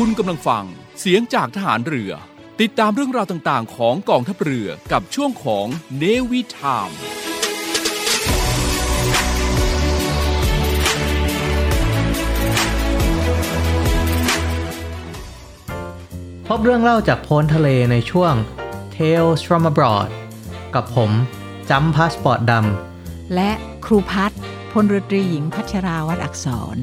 คุณกำลังฟังเสียงจากทหารเรือ ติดตามเรื่องราวต่างๆ ของกองทัพเรือกับช่วงของเนวิทามพบเรื่องเล่าจากโพ้นทะเลในช่วง Tales from abroad กับผมจำพาสปอร์ตดและครูพัฒน์พลเรือตรีหญิงพัชราวัดอักษร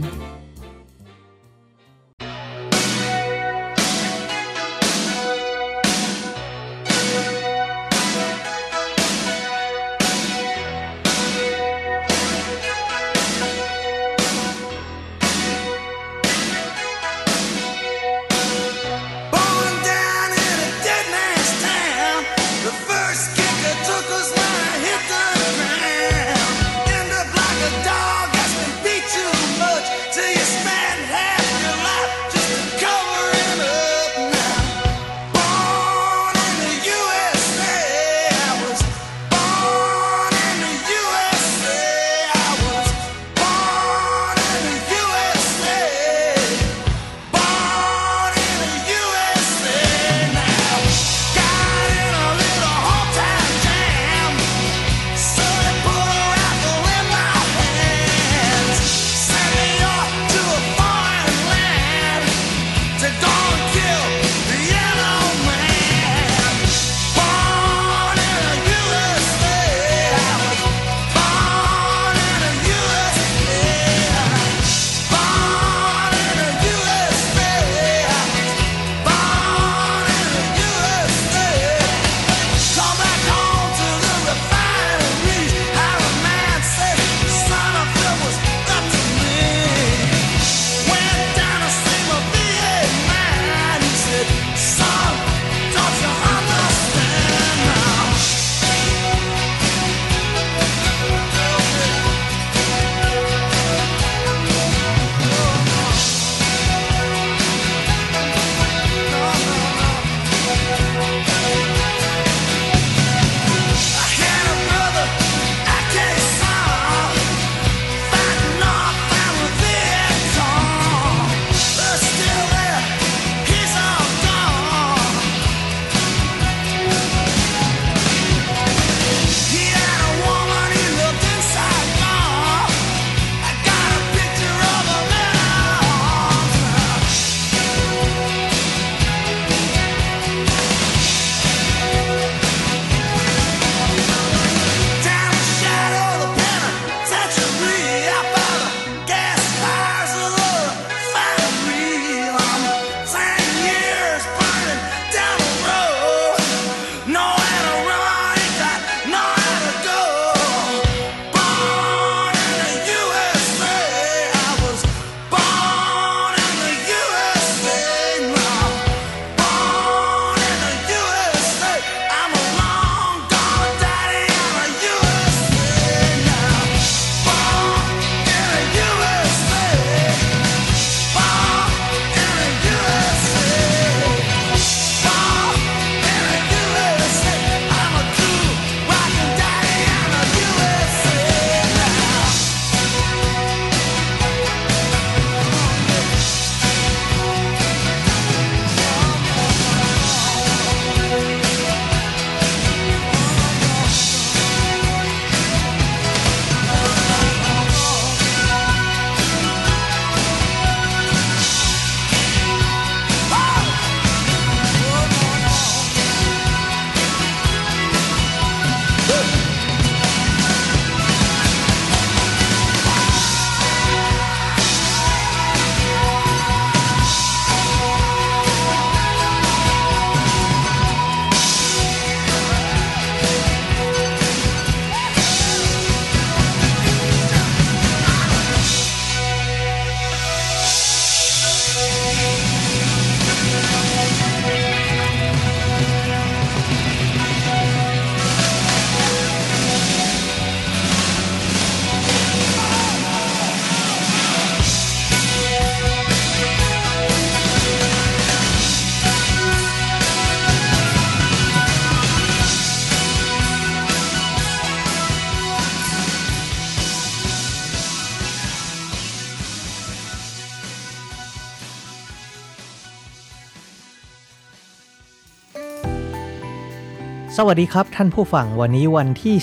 สวัสดีครับท่านผู้ฟังวันนี้วันที่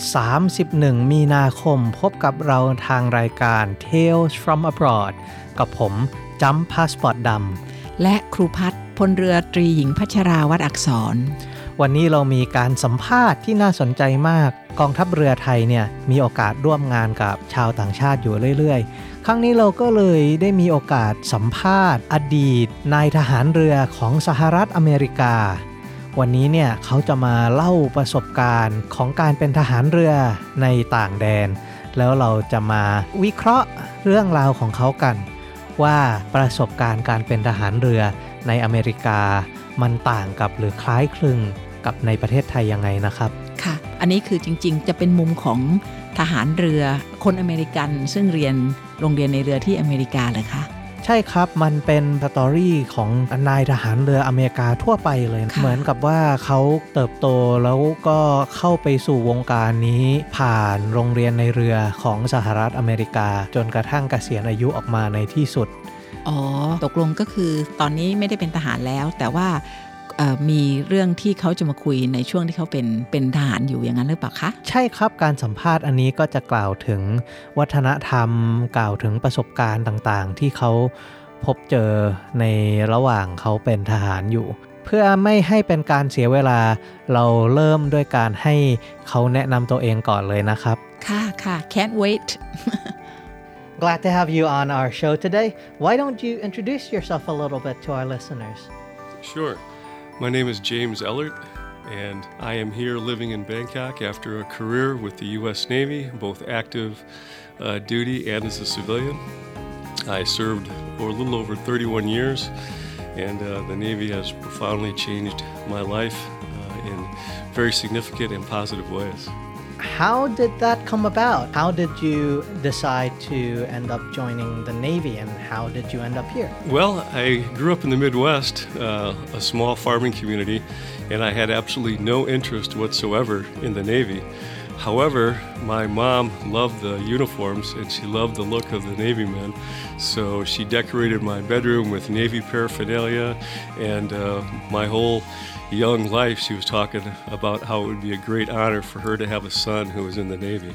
31 มีนาคมพบกับเราทางรายการ Tales from Abroad กับผมจัมพาสปอร์ตดำและครูพัฒน์พลเรือตรีหญิงพัชราวัดอักษร วันนี้เรามีการสัมภาษณ์ที่น่าสนใจมาก กองทัพเรือไทยเนี่ยมีโอกาสร่วมงานกับชาวต่างชาติอยู่เรื่อยๆ ครั้งนี้เราก็เลยได้มีโอกาสสัมภาษณ์ อดีตนายทหารเรือของสหรัฐอเมริกา วันนี้เนี่ยเขาจะมาเล่าประสบการณ์ของการเป็นทหารเรือในต่างแดน แล้วเราจะมาวิเคราะห์เรื่องราวของเขากัน ว่าประสบการณ์การเป็นทหารเรือในอเมริกา มันต่างกับหรือคล้ายคลึงกับในประเทศไทยยังไงนะครับ ค่ะ อันนี้คือจริงๆ จะเป็นมุมของทหารเรือคนอเมริกัน ซึ่งเรียนโรงเรียนในเรือที่อเมริกาเลยค่ะ ใช่ครับมันเป็นสตอรี่ของนายทหารเรืออเมริกาทั่วไปเลยค่ะเหมือนกับว่าเขาเติบโตแล้วก็เข้าไปสู่วงการนี้ ผ่านโรงเรียนในเรือของสหรัฐอเมริกา จนกระทั่งเกษียณอายุออกมาในที่สุด อ๋อ ตกลงก็คือตอนนี้ไม่ได้เป็นทหารแล้ว แต่ว่าเอ่อ มีเรื่องที่เขาจะมาคุยในช่วงที่เขาเป็นเป็นทหารอยู่อย่างนั้นหรือเปล่าคะใช่ครับการสัมภาษณ์อันนี้ก็จะกล่าวถึงวัฒนธรรม กล่าวถึงประสบการณ์ต่างๆ ที่เขาพบเจอในระหว่างเขาเป็นทหารอยู่ เพื่อไม่ให้เป็นการเสียเวลา เราเริ่มด้วยการให้เขาแนะนำตัวเองก่อนเลยนะครับ ค่ะค่ะ can't wait Glad to have you on our show today. Why don't you introduce yourself a little bit to our listeners? Sure. My name is James Ellert, and I am here living in Bangkok after a career with the U.S. Navy, both active uh, duty and as a civilian. I served for a little over 31 years, and uh, the Navy has profoundly changed my life uh, in very significant and positive ways. How did that come about? How did you decide to end up joining the Navy and how did you end up here? Well, I grew up in the Midwest, uh, a small farming community, and I had absolutely no interest whatsoever in the Navy. However, my mom loved the uniforms and she loved the look of the Navy men, so she decorated my bedroom with Navy paraphernalia, and uh, my whole young life she was talking about how it would be a great honor for her to have a son who was in the Navy.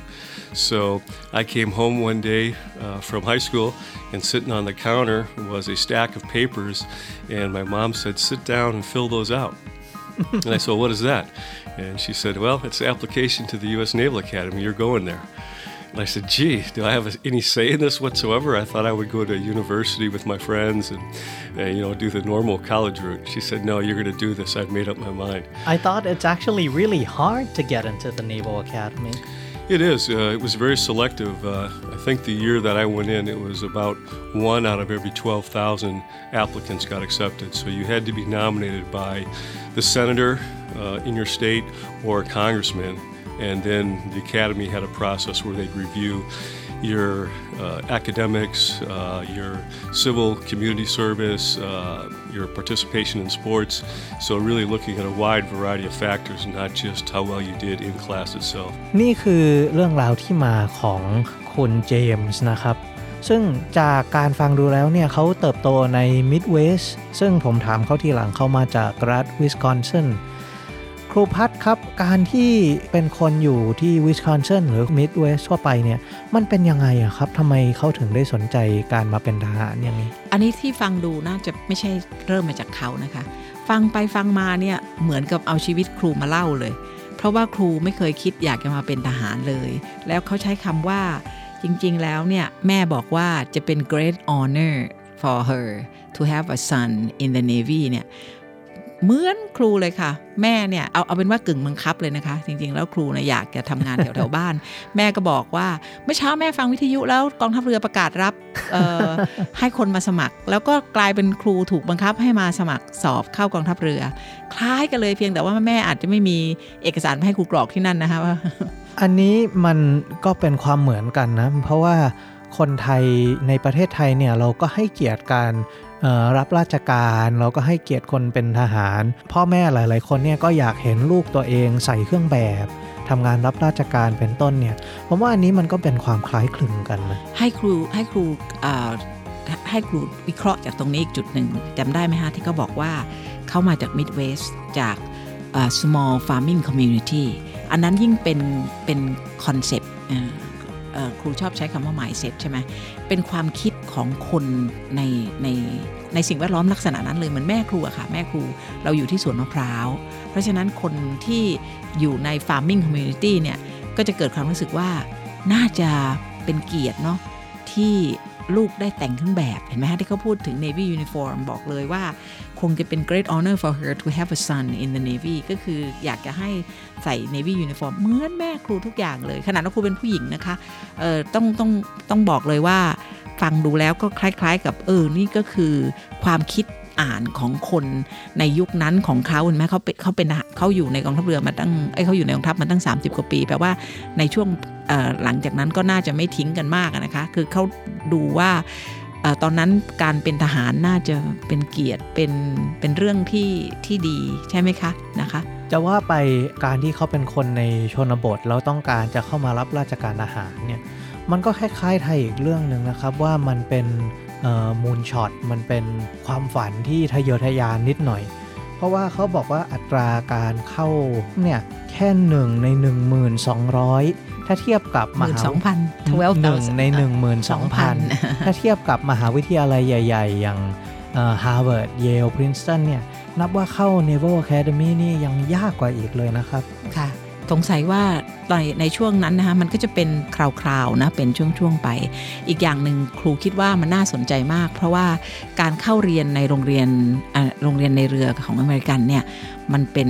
So I came home one day uh, from high school, and sitting on the counter was a stack of papers, and my mom said, Sit down and fill those out. and I said, well, What is that? And she said, Well, it's an application to the U.S. Naval Academy. You're going there. And I said, Gee, do I have any say in this whatsoever? I thought I would go to university with my friends and, uh, you know, do the normal college route. She said, No, you're going to do this. I've made up my mind. I thought it's actually really hard to get into the Naval Academy. It is. Uh, it was very selective. Uh, I think the year that I went in, it was about one out of every 12,000 applicants got accepted. So you had to be nominated by the senator uh, in your state or a congressman. And then the academy had a process where they'd review your uh, academics, uh, your civil community service, uh, your participation in sports. So, really looking at a wide variety of factors, not just how well you did in class itself. นี่คือเรื่องราวที่มาของคุณเจมส์นะครับ ซึ่งจากการฟังดูแล้วเนี่ยเขาเติบโตในมิดเวสซึ่งผมถามเขาทีหลังเขามาจากรัฐวิสคอนซิน ครูพัฒครับ การที่เป็นคนอยู่ที่วิสคอนซินหรือ Midwest ทั่วไปเนี่ย มันเป็นยังไงอะครับทำไมเขาถึงได้สนใจการมาเป็นทหารอย่างนี้ อันนี้ที่ฟังดูน่าจะไม่ใช่เริ่มมาจากเขานะคะ ฟังไปฟังมาเนี่ยเหมือนกับเอาชีวิตครูมาเล่าเลย เพราะว่าครูไม่เคยคิดอยากจะมาเป็นทหารเลย แล้วเขาใช้คำว่าจริง ๆ แล้วเนี่ย แม่บอกว่าจะเป็น great honor for her to have a son in the navy เนี่ย เหมือนครูเลยค่ะ แม่เนี่ยเอาเอาเป็นว่ากึ่งบังคับเลยนะคะ จริงๆ แล้วครูเนี่ยอยากจะทำงานแถวๆบ้าน แม่ก็บอกว่าเมื่อเช้าแม่ฟังวิทยุแล้วกองทัพเรือประกาศรับให้คนมาสมัคร แล้วก็กลายเป็นครูถูกบังคับให้มาสมัครสอบเข้ากองทัพเรือ คล้ายกันเลยเพียงแต่ว่าแม่อาจจะไม่มีเอกสารมาให้ครูกรอกที่นั่นนะคะว่าอันนี้มันก็เป็นความเหมือนกันนะ เพราะว่าคนไทยในประเทศไทยเนี่ยเราก็ให้เกียรติการ รับราชการเราก็ให้เกียรติคนเป็นทหาร พ่อแม่หลาย ๆ คนเนี่ยก็อยากเห็นลูกตัวเองใส่เครื่องแบบทำงานรับราชการเป็นต้นเนี่ยผมว่าอันนี้มันก็เป็นความคล้ายคลึงกันนะให้ครูให้ครูให้ครูวิเคราะห์จากตรงนี้อีกจุดหนึ่งจำได้ไหมฮะที่เขาบอกว่าเขามาจากมิดเวสจาก small farming community อันนั้นยิ่งเป็นเป็นคอนเซปต์ ครูชอบใช้คำว่า mindset ใช่ไหมเป็นความคิดของคนในในในสิ่งแวดล้อมลักษณะนั้นเลยเหมือนแม่ครูอะค่ะ แม่ครูเราอยู่ที่สวนมะพร้าว เพราะฉะนั้นคนที่อยู่ใน farming community เนี่ย ก็จะเกิดความรู้สึกว่าน่าจะเป็นเกียรติเนาะที่ ลูกได้แต่งเครื่องแบบเห็นไหมฮะที่เขาพูดถึง Navy uniform บอกเลยว่า คงจะเป็น great honor for her to have a son in the Navy ก็คืออยากจะให้ใส่ Navy uniform เหมือนแม่ครูทุกอย่างเลย ขนาดว่าครูเป็นผู้หญิงนะคะเออต้องต้องต้องบอกเลยว่า ฟังดูแล้วก็คล้ายๆ กับเออนี่ก็คือความคิดอ่านของคนในยุคนั้นของเขาเห็นไหมเขาเป็นเขาเป็นเขาอยู่ในกองทัพเรือมาตั้งไอ้เขาอยู่ในกองทัพมาตั้ง 30 กว่าปีแปลว่าในช่วง หลังจากนั้นก็น่าจะไม่ทิ้งกันมากนะคะ คือเขาดูว่าอตอนนั้นการเป็นทหารน่าจะเป็นเกียรติเป็นเป็นเรื่องที่ที่ดีใช่ไหมคะนะคะ จะว่าไปการที่เขาเป็นคนในชนบทแล้วต้องการจะเข้ามารับราชการทหารเนี่ยมันก็คล้ายๆไทยอีกเรื่องหนึ่งนะครับว่ามันเป็นมูลช็อตมันเป็นความฝันที่ทะเยอทะยานนิดหน่อย เพราะว่าเขาบอกว่าอัตราการเข้าเนี่ยแค่หนึ่งใน 1200 ถ้าเทียบกับหมมื่นหาสองพันหนึ่งใน 12,000 ถ้าเทียบกับมหาวิทยาลัยใหญ่ ๆ อย่างฮาร์วาร์ดเยลพรินสตันเนี่ยนับว่าเข้า Naval Academy เนี่ยยังยากกว่าอีกเลยนะครับ ค่ะ สงสัยว่าในในช่วงนั้นนะคะมันก็จะเป็นคราวๆนะเป็นช่วงๆไป อีกอย่างหนึ่งครูคิดว่ามันน่าสนใจมาก เพราะว่าการเข้าเรียนในโรงเรียนอ่าโรงเรียนในเรือของอเมริกันเนี่ยมันเป็น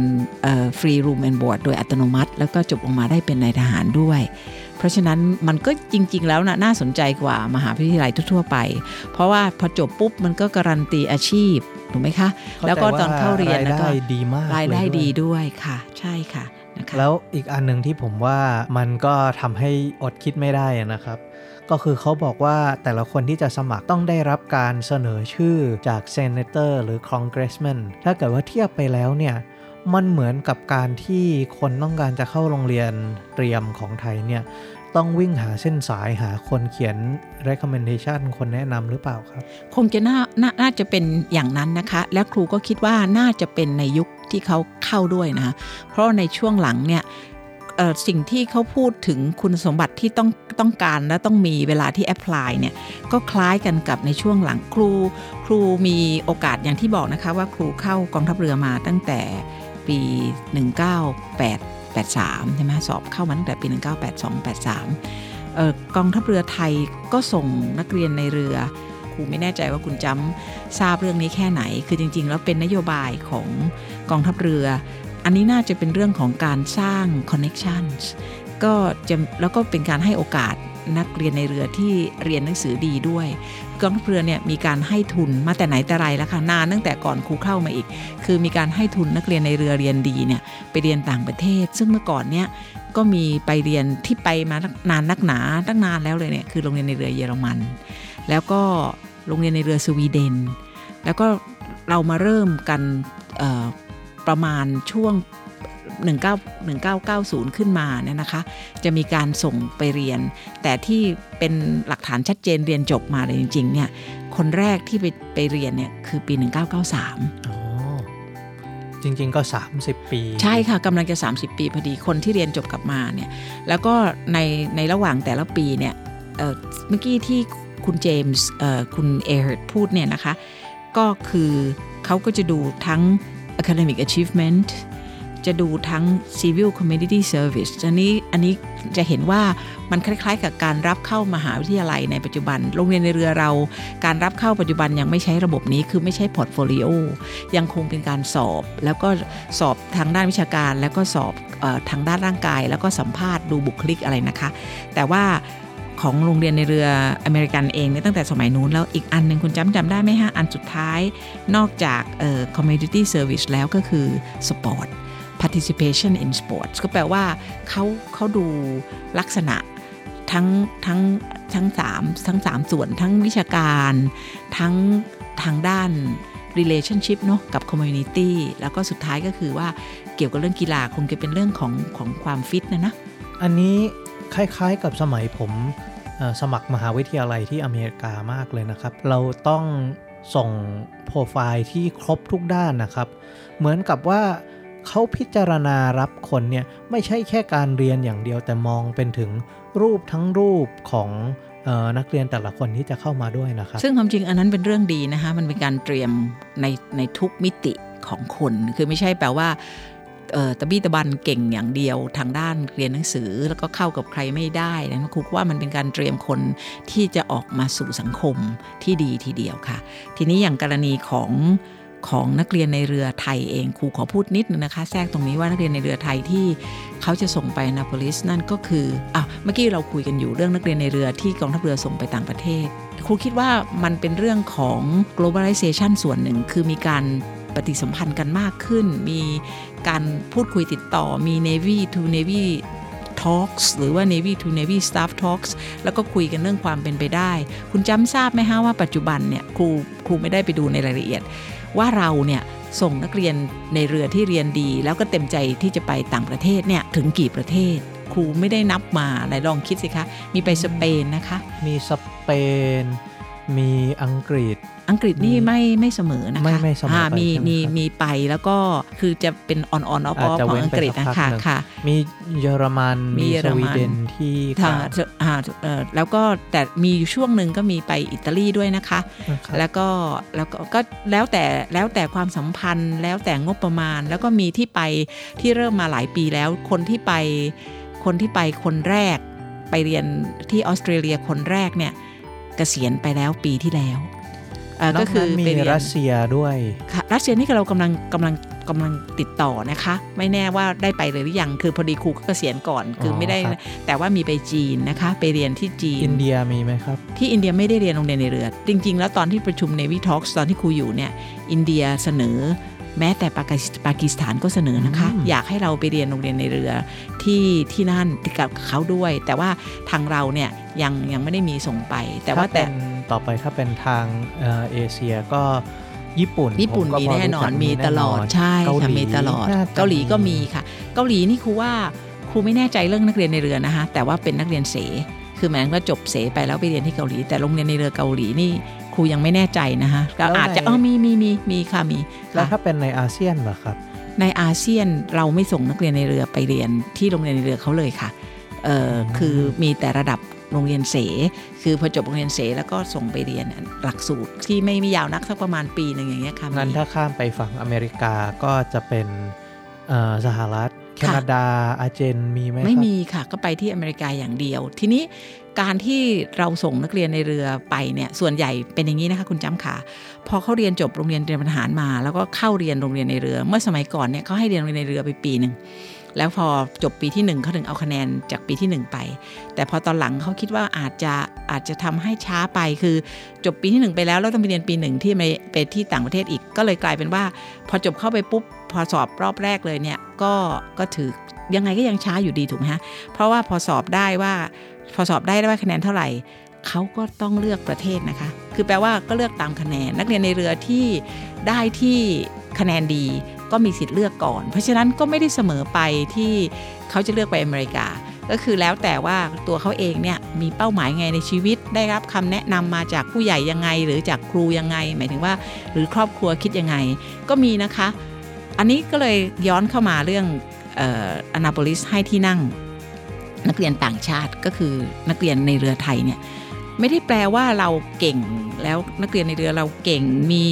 ฟรีรูมแอนบอร์ดโดยอัตโนมัติ แล้วก็จบออกมาได้เป็นนายทหารด้วย เพราะฉะนั้นมันก็จริง ๆ แล้วนะน่าสนใจกว่ามหาวิทยาลัยทั่วๆไป เพราะว่าพอจบปุ๊บมันก็การันตีอาชีพถูกไหมคะ แล้วก็ตอนเข้าเรียนรายแล้วก็ได้ดีมากรายได้เลวดีด้วยค่ะ ใช่ค่ะ นะคะแล้วอีกอันหนึ่งที่ผมว่ามันก็ทำให้อดคิดไม่ได้นะครับ ก็คือเขาบอกว่าแต่ละคนที่จะสมัครต้องได้รับการเสนอชื่อจากเซนเตอร์หรือคอนเกรสแมนถ้าเกิดว่าเทียบไปแล้วเนี่ยมันเหมือนกับการที่คนต้องการจะเข้าโรงเรียนเตรียมของไทยเนี่ย ต้องวิ่งหาเส้นสายหาคนเขียน recommendation คนแนะนำหรือเปล่าครับ คงจะน่านาน่าจะเป็นอย่างนั้นนะคะ และครูก็คิดว่าน่าจะเป็นในยุคที่เขาเข้าด้วยนะ เพราะในช่วงหลังเนี่ยสิ่งที่เขาพูดถึงคุณสมบัติที่ต้องต้องการและต้องมีเวลาที่แอพพลายเนี่ยก็คล้ายกันกับในช่วงหลังครู ครูมีโอกาสอย่างที่บอกนะคะว่าครูเข้ากองทัพเรือมาตั้งแต่ปี 83ใช่ไหมสอบเข้ามาตั้งแต่ปี 1982 83เออกองทัพเรือไทยก็ส่งนักเรียนในเรือครูไม่แน่ใจว่าคุณจำทราบเรื่องนี้แค่ไหน คือจริง ๆ แล้วเป็นนโยบายของกองทัพเรือ อันนี้น่าจะเป็นเรื่องของการสร้าง connections ก็จะแล้วก็เป็นการให้โอกาสนักเรียนในเรือที่เรียนหนังสือดีด้วย กองทัพเรือเนี่ยมีการให้ทุนมาแต่ไหนแต่ไรแล้วค่ะนานตั้งแต่ก่อนครูเข้ามาอีก คือมีการให้ทุนนักเรียนในเรือเรียนดีเนี่ยไปเรียนต่างประเทศ ซึ่งเมื่อก่อนเนี่ยก็มีไปเรียนที่ไปมานานนักหนาตั้งนานแล้วเลยเนี่ยคือโรงเรียนในเรือเยอรมัน แล้วก็โรงเรียนในเรือสวีเดน แล้วก็เรามาเริ่มกันประมาณช่วง 19 1990 ขึ้นมาเนี่ยนะคะ จะมีการส่งไปเรียน แต่ที่เป็นหลักฐานชัดเจนเรียนจบมาเลยจริงๆเนี่ยคนแรกที่ไปไปเรียนเนี่ยคือปี 1993อ๋อจริงๆก็ 30 ปี ใช่ค่ะกำลังจะ 30 ปีพอดีคนที่เรียนจบกลับมาเนี่ยแล้วก็ในในระหว่างแต่ละปีเนี่ยเอ่อเมื่อกี้ที่คุณเจมส์เอ่อคุณเอเฮิร์พูดเนี่ยนะคะ ก็คือเขาก็จะดูทั้ง academic achievement จะดูทั้ง civil community service อันนี้อันนี้จะเห็นว่ามันคล้าย ๆ กับการรับเข้ามหาวิทยาลัยในปัจจุบัน โรงเรียนนายเรือเรา การรับเข้าปัจจุบันยังไม่ใช้ระบบนี้คือไม่ใช่พอร์ตโฟลิโอยังคงเป็นการสอบ แล้วก็สอบทางด้านวิชาการ แล้วก็สอบออทางด้านร่างกาย แล้วก็สัมภาษณ์ดูบุคลิกอะไรนะคะ แต่ว่าของโรงเรียนในเรืออเมริกันเองเนี่ยตั้งแต่สมัยนู้นแล้วอีกอันหนึ่งคุณจำจำได้ไหมฮะ อันสุดท้ายนอกจากเอ่อ community service แล้วก็คือ sport participation in sports ก็แปลว่าเขาเขาดูลักษณะทั้งทั้งทั้งสามทั้งสามส่วนทั้งวิชาการ ทั้งทางด้าน relationship เนอะกับ community แล้วก็สุดท้ายก็คือว่าเกี่ยวกับเรื่องกีฬาคงจะเป็นเรื่องของของความฟิตนะนะ อันนี้คล้ายๆกับสมัยผมสมัครมหาวิทยาลัยที่อเมริกามากเลยนะครับ เราต้องส่งโปรไฟล์ที่ครบทุกด้านนะครับ เหมือนกับว่า เขาพิจารณารับคนเนี่ยไม่ใช่แค่การเรียนอย่างเดียวแต่มองเป็นถึงรูปทั้งรูปของออนักเรียนแต่ละคนที่จะเข้ามาด้วยนะครับ ซึ่งความจริงอันนั้นเป็นเรื่องดีนะคะมันเป็นการเตรียมในในทุกมิติของคนคือไม่ใช่แปลว่าตะบี้ตะบันเก่งอย่างเดียวทางด้านเรียนหนังสือแล้วก็เข้ากับใครไม่ได้นะครูว่ามันเป็นการเตรียมคนที่จะออกมาสู่สังคมที่ดีทีเดียวค่ะ ทีนี้อย่างกรณีของ ของนักเรียนในเรือไทยเองครูขอพูดนิดนึงนะคะ แทรกตรงนี้ว่านักเรียนในเรือไทยที่เขาจะส่งไปนาโปลิสนั่นก็คืออะเมื่อกี้เราคุยกันอยู่เรื่องนักเรียนในเรือที่กองทัพเรือส่งไปต่างประเทศ ครูคิดว่ามันเป็นเรื่องของ globalization ส่วนหนึ่งคือมีการปฏิสัมพันธ์กันมากขึ้น มีการพูดคุยติดต่อมี Navy to Navy Talks หรือว่า Navy to Navy Staff Talks แล้วก็คุยกันเรื่องความเป็นไปได้ คุณจำทราบไหมฮะว่าปัจจุบันเนี่ยครูครูไม่ได้ไปดูในรายละเอียด ว่าเราเนี่ยส่งนักเรียนในเรือที่เรียนดี แล้วก็เต็มใจที่จะไปต่างประเทศเนี่ยถึงกี่ประเทศ ครูไม่ได้นับมาไหนลองคิดสิคะ มีไปสเปนนะคะ มีสเปน มีอังกฤษ อังกฤษนี่ไม่ไม่เสมอนะคะไม่ไม่เสมอไปอ่ามีใช่ไหมมีครับมีไปแล้วก็คือจะเป็นออนออนออฟอาจจะของเว้นอังไปกฤษสักนะพักคะหนึ่งค่ะ มีเยอรมันมีมีเยอสรมันวีเดนที่ค่ะกล่าวจะอ่าเอ่อแล้วก็แต่มีอยู่ช่วงหนึ่งก็มีไปอิตาลีด้วยนะคะนะครับแล้วก็แล้วก็ก็แล้วแต่แล้วแต่ความสัมพันธ์ แล้วแต่งบประมาณ แล้วก็มีที่ไปที่เริ่มมาหลายปีแล้วคนที่ไปคนที่ไปคนแรก ไปเรียนที่ออสเตรเลียคนแรกเนี่ยเกษียณไปแล้วปีที่แล้วเอ่อนอ กก็คือนั้นมีไปเรียนรัสเซียด้วยค่ะรัสเซียนี่เรากำลังกำลังกำลังติดต่อนะคะ ไม่แน่ว่าได้ไปเลยหรือยังคือพอดีครูก็เกษียณก่อนคือออไม่ได้ครับแต่ว่ามีไปจีนนะคะ ไปเรียนที่จีน อินเดียมีไหมครับ ที่อินเดียไม่ได้เรียนโรงเรียนในเรือ จริง ๆ แล้วตอนที่ประชุม Navy Talks ตอนที่ครูอยู่เนี่ยอินเดียเสนอแม้แต่ปากีสปากีสถานก็เสนอนะคะอืมอยากให้เราไปเรียนโรงเรียนในเรือที่ที่นั่นกับเขาด้วย แต่ว่าทางเราเนี่ยยังยังไม่ได้มีส่งไป แต่ว่าถ้แต่เป็น ต่อไปถ้าเป็นทางเอ่อเอเชียก็ญี่ปุ่น ญี่ปุ่นผก็มีพแน่นอนรู้จักมีตลอดใช่เกาหค่ะลีมีตลอดน่จะเกาหลีก็มีค่ะ เกาหลีนี่ครูว่าครูไม่แน่ใจเรื่องนักเรียนในเรือนะคะ แต่ว่าเป็นนักเรียนเส คือหมายถึงว่าจบเสไปแล้วไปเรียนที่เกาหลี แต่โรงเรียนในเรือเกาหลีนี่ครูยังไม่แน่ใจนะคะก็อาจจะเออมีมีมีมีค่ะมีแล้วค่ะถ้าเป็นในอาเซียนเหรอครับ ในอาเซียนเราไม่ส่งนักเรียนในเรือไปเรียนที่โรงเรียนในเรือเขาเลยค่ะเออคือมีแต่ระดับ โรงเรียนเส คือพอจบโรงเรียนเสแล้วก็ส่งไปเรียนหลักสูตรที่ไม่ไม่ยาวนักสักประมาณปีหนึ่งอย่างเงี้ยค่ะงั้นมีถ้าข้ามไปฝั่งอเมริกาก็จะเป็นเอ่อสหรัฐแคนาดาอาร์เจนมีไหมครับไม่มีค่ะก็ไปที่อเมริกาอย่างเดียว ทีนี้การที่เราส่งนักเรียนในเรือไปเนี่ยส่วนใหญ่เป็นอย่างนี้นะคะคุณจำค่ะพอเขาเรียนจบโรงเรียนเตรียมทหารมา แล้วก็เข้าเรียนโรงเรียนในเรือ เมื่อสมัยก่อนเนี่ยเขาให้เรียนโรงเรียนในเรือไปปีหนึ่ง แล้วพอจบปีที่หนึ่งเขาถึงเอาคะแนนจากปีที่หนึ่งไป แต่พอตอนหลังเขาคิดว่าอาจจะอาจจะทำให้ช้าไปคือจบปีที่หนึ่งไปแล้วแล้วต้องไปเรียนปีหนึ่งที่ไปที่ต่างประเทศอีกก็เลยกลายเป็นว่า พอจบเข้าไปปุ๊บพอสอบรอบแรกเลยเนี่ยก็ก็ถือยังไงก็ยังช้าอยู่ดีถูกไหมฮะเพราะว่าพอสอบได้ว่าพอสอบได้ได้ว่าคะแนนเท่าไหร่เขาก็ต้องเลือกประเทศนะคะ คือแปลว่าก็เลือกตามคะแนน นักเรียนในเรือที่ได้ที่คะแนนดี ก็มีสิทธิ์เลือกก่อน เพราะฉะนั้นก็ไม่ได้เสมอไปที่เขาจะเลือกไปอเมริกา ก็คือแล้วแต่ว่าตัวเขาเองเนี่ยมีเป้าหมายไงในชีวิต ได้รับคำแนะนำมาจากผู้ใหญ่ยังไง หรือจากครูยังไง หมายถึงว่า หรือครอบครัวคิดยังไง ก็มีนะคะ อันนี้ก็เลยย้อนเข้ามาเรื่องอนาโปลิสให้ที่นั่ง นักเรียนต่างชาติก็คือนักเรียนในเรือไทยเนี่ยไม่ได้แปลว่าเราเก่งแล้วนักเรียนในเรือเราเก่งมี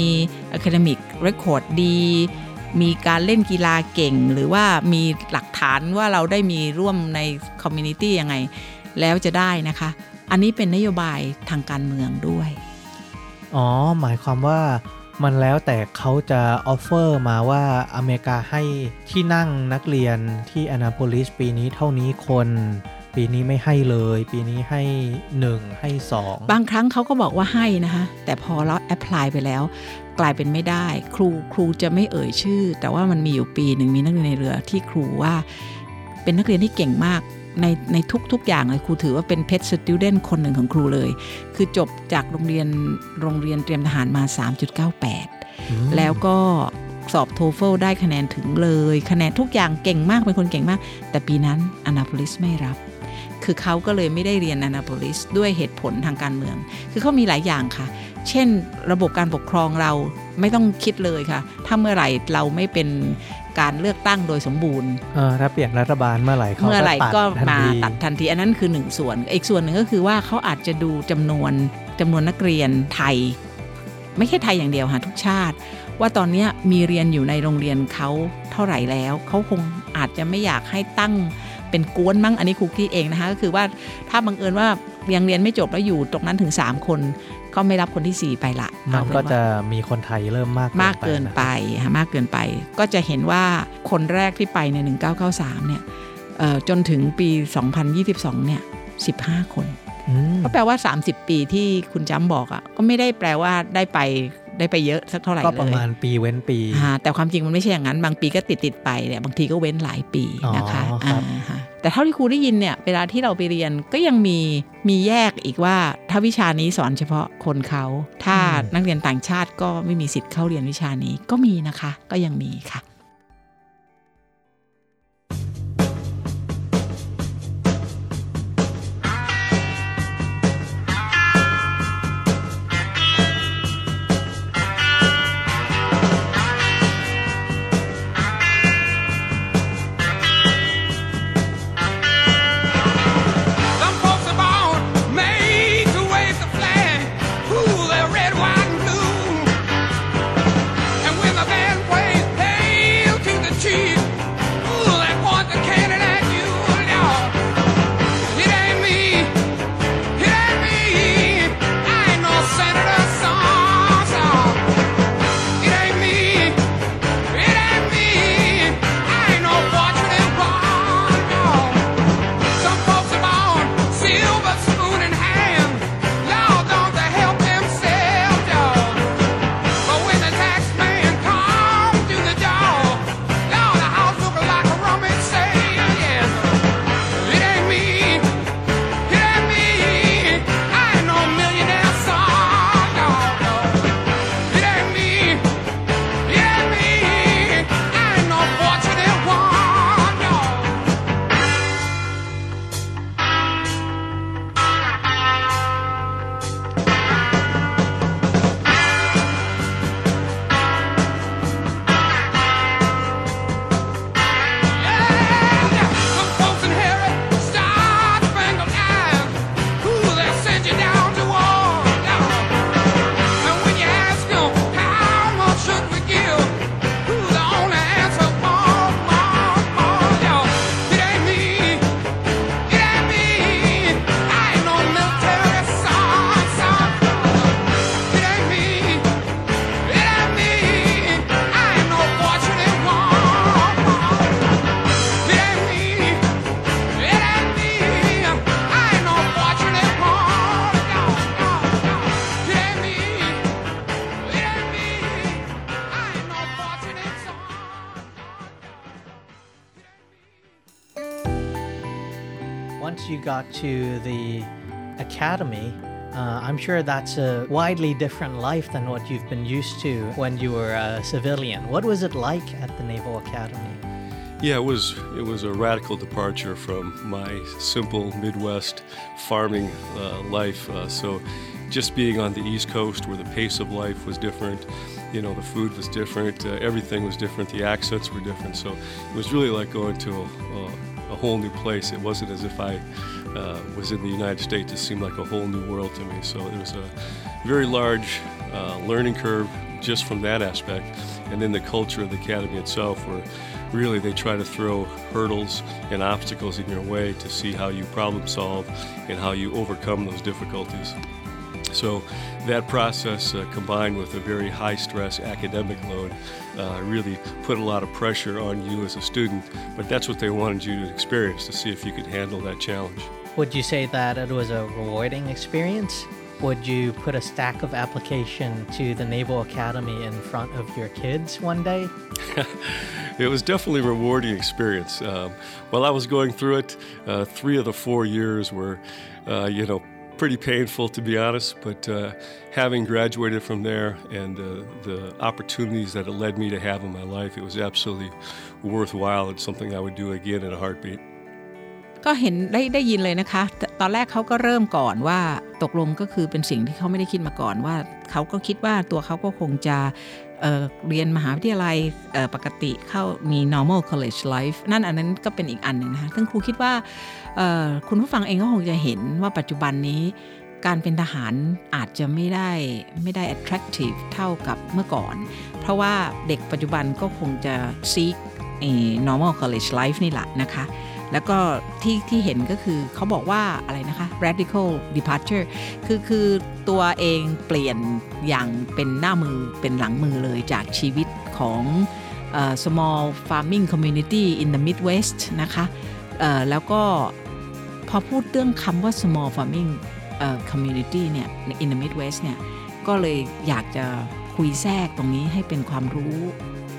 academic record ดีมีารเล่นกีฬาเก่ง หรือว่ามีหลักฐานว่าเราได้มีร่วมใน community ยังไง แล้วจะได้นะคะ อันนี้เป็นนโยบายทางการเมืองด้วย อ๋อ หมายความว่ามันแล้วแต่เขาจะ offer มาว่าอเมริกาให้ที่นั่งนักเรียนที่อนาโพลิสปีนี้เท่านี้คน ปีนี้ไม่ให้เลย ปีนี้ให้ 1 ให้ 2 บางครั้งเขาก็บอกว่าให้นะคะแต่พอเรา apply ไปแล้ว กลายเป็นไม่ได้ ครูครูจะไม่เอ่ยชื่อ แต่ว่ามันมีอยู่ปีหนึ่งมีนักเรียนในเรือที่ครูว่า เป็นนักเรียนที่เก่งมากในในทุก ๆ อย่างเลยครูถือว่าเป็นเพ t สติ u เดนคนหนึ่งของครูเลย คือจบจากโรงเรียนโรงเรียนเตรียมทหารมา 3.98 แล้วก็สอบโทเฟลได้คะแนนถึงเลย คะแนนทุกอย่างเก่งมากเป็นคนเก่งมาก แต่ปีนั้นอนาโพลิสไม่รับ คือเขาก็เลยไม่ได้เรียนอนาโพลิสด้วยเหตุผลทางการเมือง คือเขามีหลายอย่างค่ะ เช่น ระบบการปกครองเราไม่ต้องคิดเลยค่ะ ถ้าเมื่อไหร่เราไม่เป็นการเลือกตั้งโดยสมบูรณ์เออถ้าเปลี่ยนรัฐบาลเมื่อไหร่เขาเมื่อไหร่ก็ตัดทันมาทีตัดทันที อันนั้นคือหนึ่งส่วน อีกส่วนหนึ่งก็คือว่าเขาอาจจะดูจำนวนจำนวนนักเรียนไทย ไม่ใช่ไทยอย่างเดียวค่ะทุกชาติ ว่าตอนเนี้ยมีเรียนอยู่ในโรงเรียนเขาเท่าไหร่แล้ว เขาคงอาจจะไม่อยากให้ตั้งเป็นกวนมั้งอันนี้ครูคิดเองนะคะก็คือว่าถ้าบังเอิญว่ายังเรียนไม่จบแล้วอยู่ตรงนั้นถึง 3 คน ก็ไม่รับคนที่ 4 ไปละมันเอาเป็นก็ว่าจะมีคนไทยเริ่มมากมากเกินไปค่ะมากเกินไป ก็จะเห็นว่าคนแรกที่ไปใน 1993 เนี่ยเอ่อจนถึงปี 2022 เนี่ย 15 คนอืมก็แปลว่า 30 ปีที่คุณจ้ำบอกอะ่ะก็ไม่ได้แปลว่าได้ไป ได้ไปเยอะสักเท่าไหร่ก็เลยประมาณปีเว้นปีอ่าแต่ความจริงมันไม่ใช่อย่างนั้น บางปีก็ติดติดๆไปเนี่ยบางทีก็เว้นหลายปีนะคะอ๋อครับอ่าฮะแต่เท่าที่ครูได้ยินเนี่ยเวลาที่เราไปเรียนก็ยังมีมีแยกอีกว่าถ้าวิชานี้สอนเฉพาะคนเขาถ้านักเรียนต่างชาติก็ไม่มีสิทธิ์เข้าเรียนวิชานี้ก็มีนะคะ ก็ยังมีค่ะ to the academy, uh, I'm sure that's a widely different life than what you've been used to when you were a civilian. What was it like at the Naval Academy? Yeah, it was it was a radical departure from my simple Midwest farming uh, life. Uh, so, just being on the East Coast, where the pace of life was different, you know, the food was different, uh, everything was different, the accents were different. So, it was really like going to a, a, a whole new place. It wasn't as if I uh, was in the United States. It seemed like a whole new world to me. So, it was a very large uh, learning curve just from that aspect. And then the culture of the academy itself, where really they try to throw hurdles and obstacles in your way to see how you problem solve and how you overcome those difficulties. So that process uh, combined with a very high stress academic load uh, really put a lot of pressure on you as a student, but that's what they wanted you to experience to see if you could handle that challenge. Would you say that it was a rewarding experience? Would you put a stack of application to the Naval Academy in front of your kids one day? it was definitely a rewarding experience. Um, while I was going through it, uh, three of the four years were, uh, you know, pretty painful to be honest. But uh, having graduated from there and uh, the opportunities that it led me to have in my life, it was absolutely worthwhile and something I would do again in a heartbeat. ก็เห็นได้ได้ยินเลยนะคะ ตอนแรกเขาก็เริ่มก่อนว่าตกลงก็คือเป็นสิ่งที่เขาไม่ได้คิดมาก่อนว่าเขาก็คิดว่าตัวเขาก็คงจะเเรียนมหาวิทยาลัยปกติเข้ามี normal college life นั่นอันนั้นก็เป็นอีกอันหนึ่งนะคะซึ่งครูคิดว่าคุณผู้ฟังเองก็คงจะเห็นว่าปัจจุบันนี้การเป็นทหารอาจจะไม่ได้ไม่ได้ attractive เท่ากับเมื่อก่อน เพราะว่าเด็กปัจจุบันก็คงจะ seek normal college life นี่แหละนะคะ แล้วก็ที่ที่เห็นก็คือเขาบอกว่าอะไรนะคะ radical departure คือคือตัวเองเปลี่ยนอย่างเป็นหน้ามือเป็นหลังมือเลยจากชีวิตของ small farming community in the Midwest นะคะแล้วก็พอพูดเรื่องคำว่า small farming community เนี่ย in the Midwest เนี่ย ก็เลยอยากจะคุยแทรกตรงนี้ให้เป็นความรู้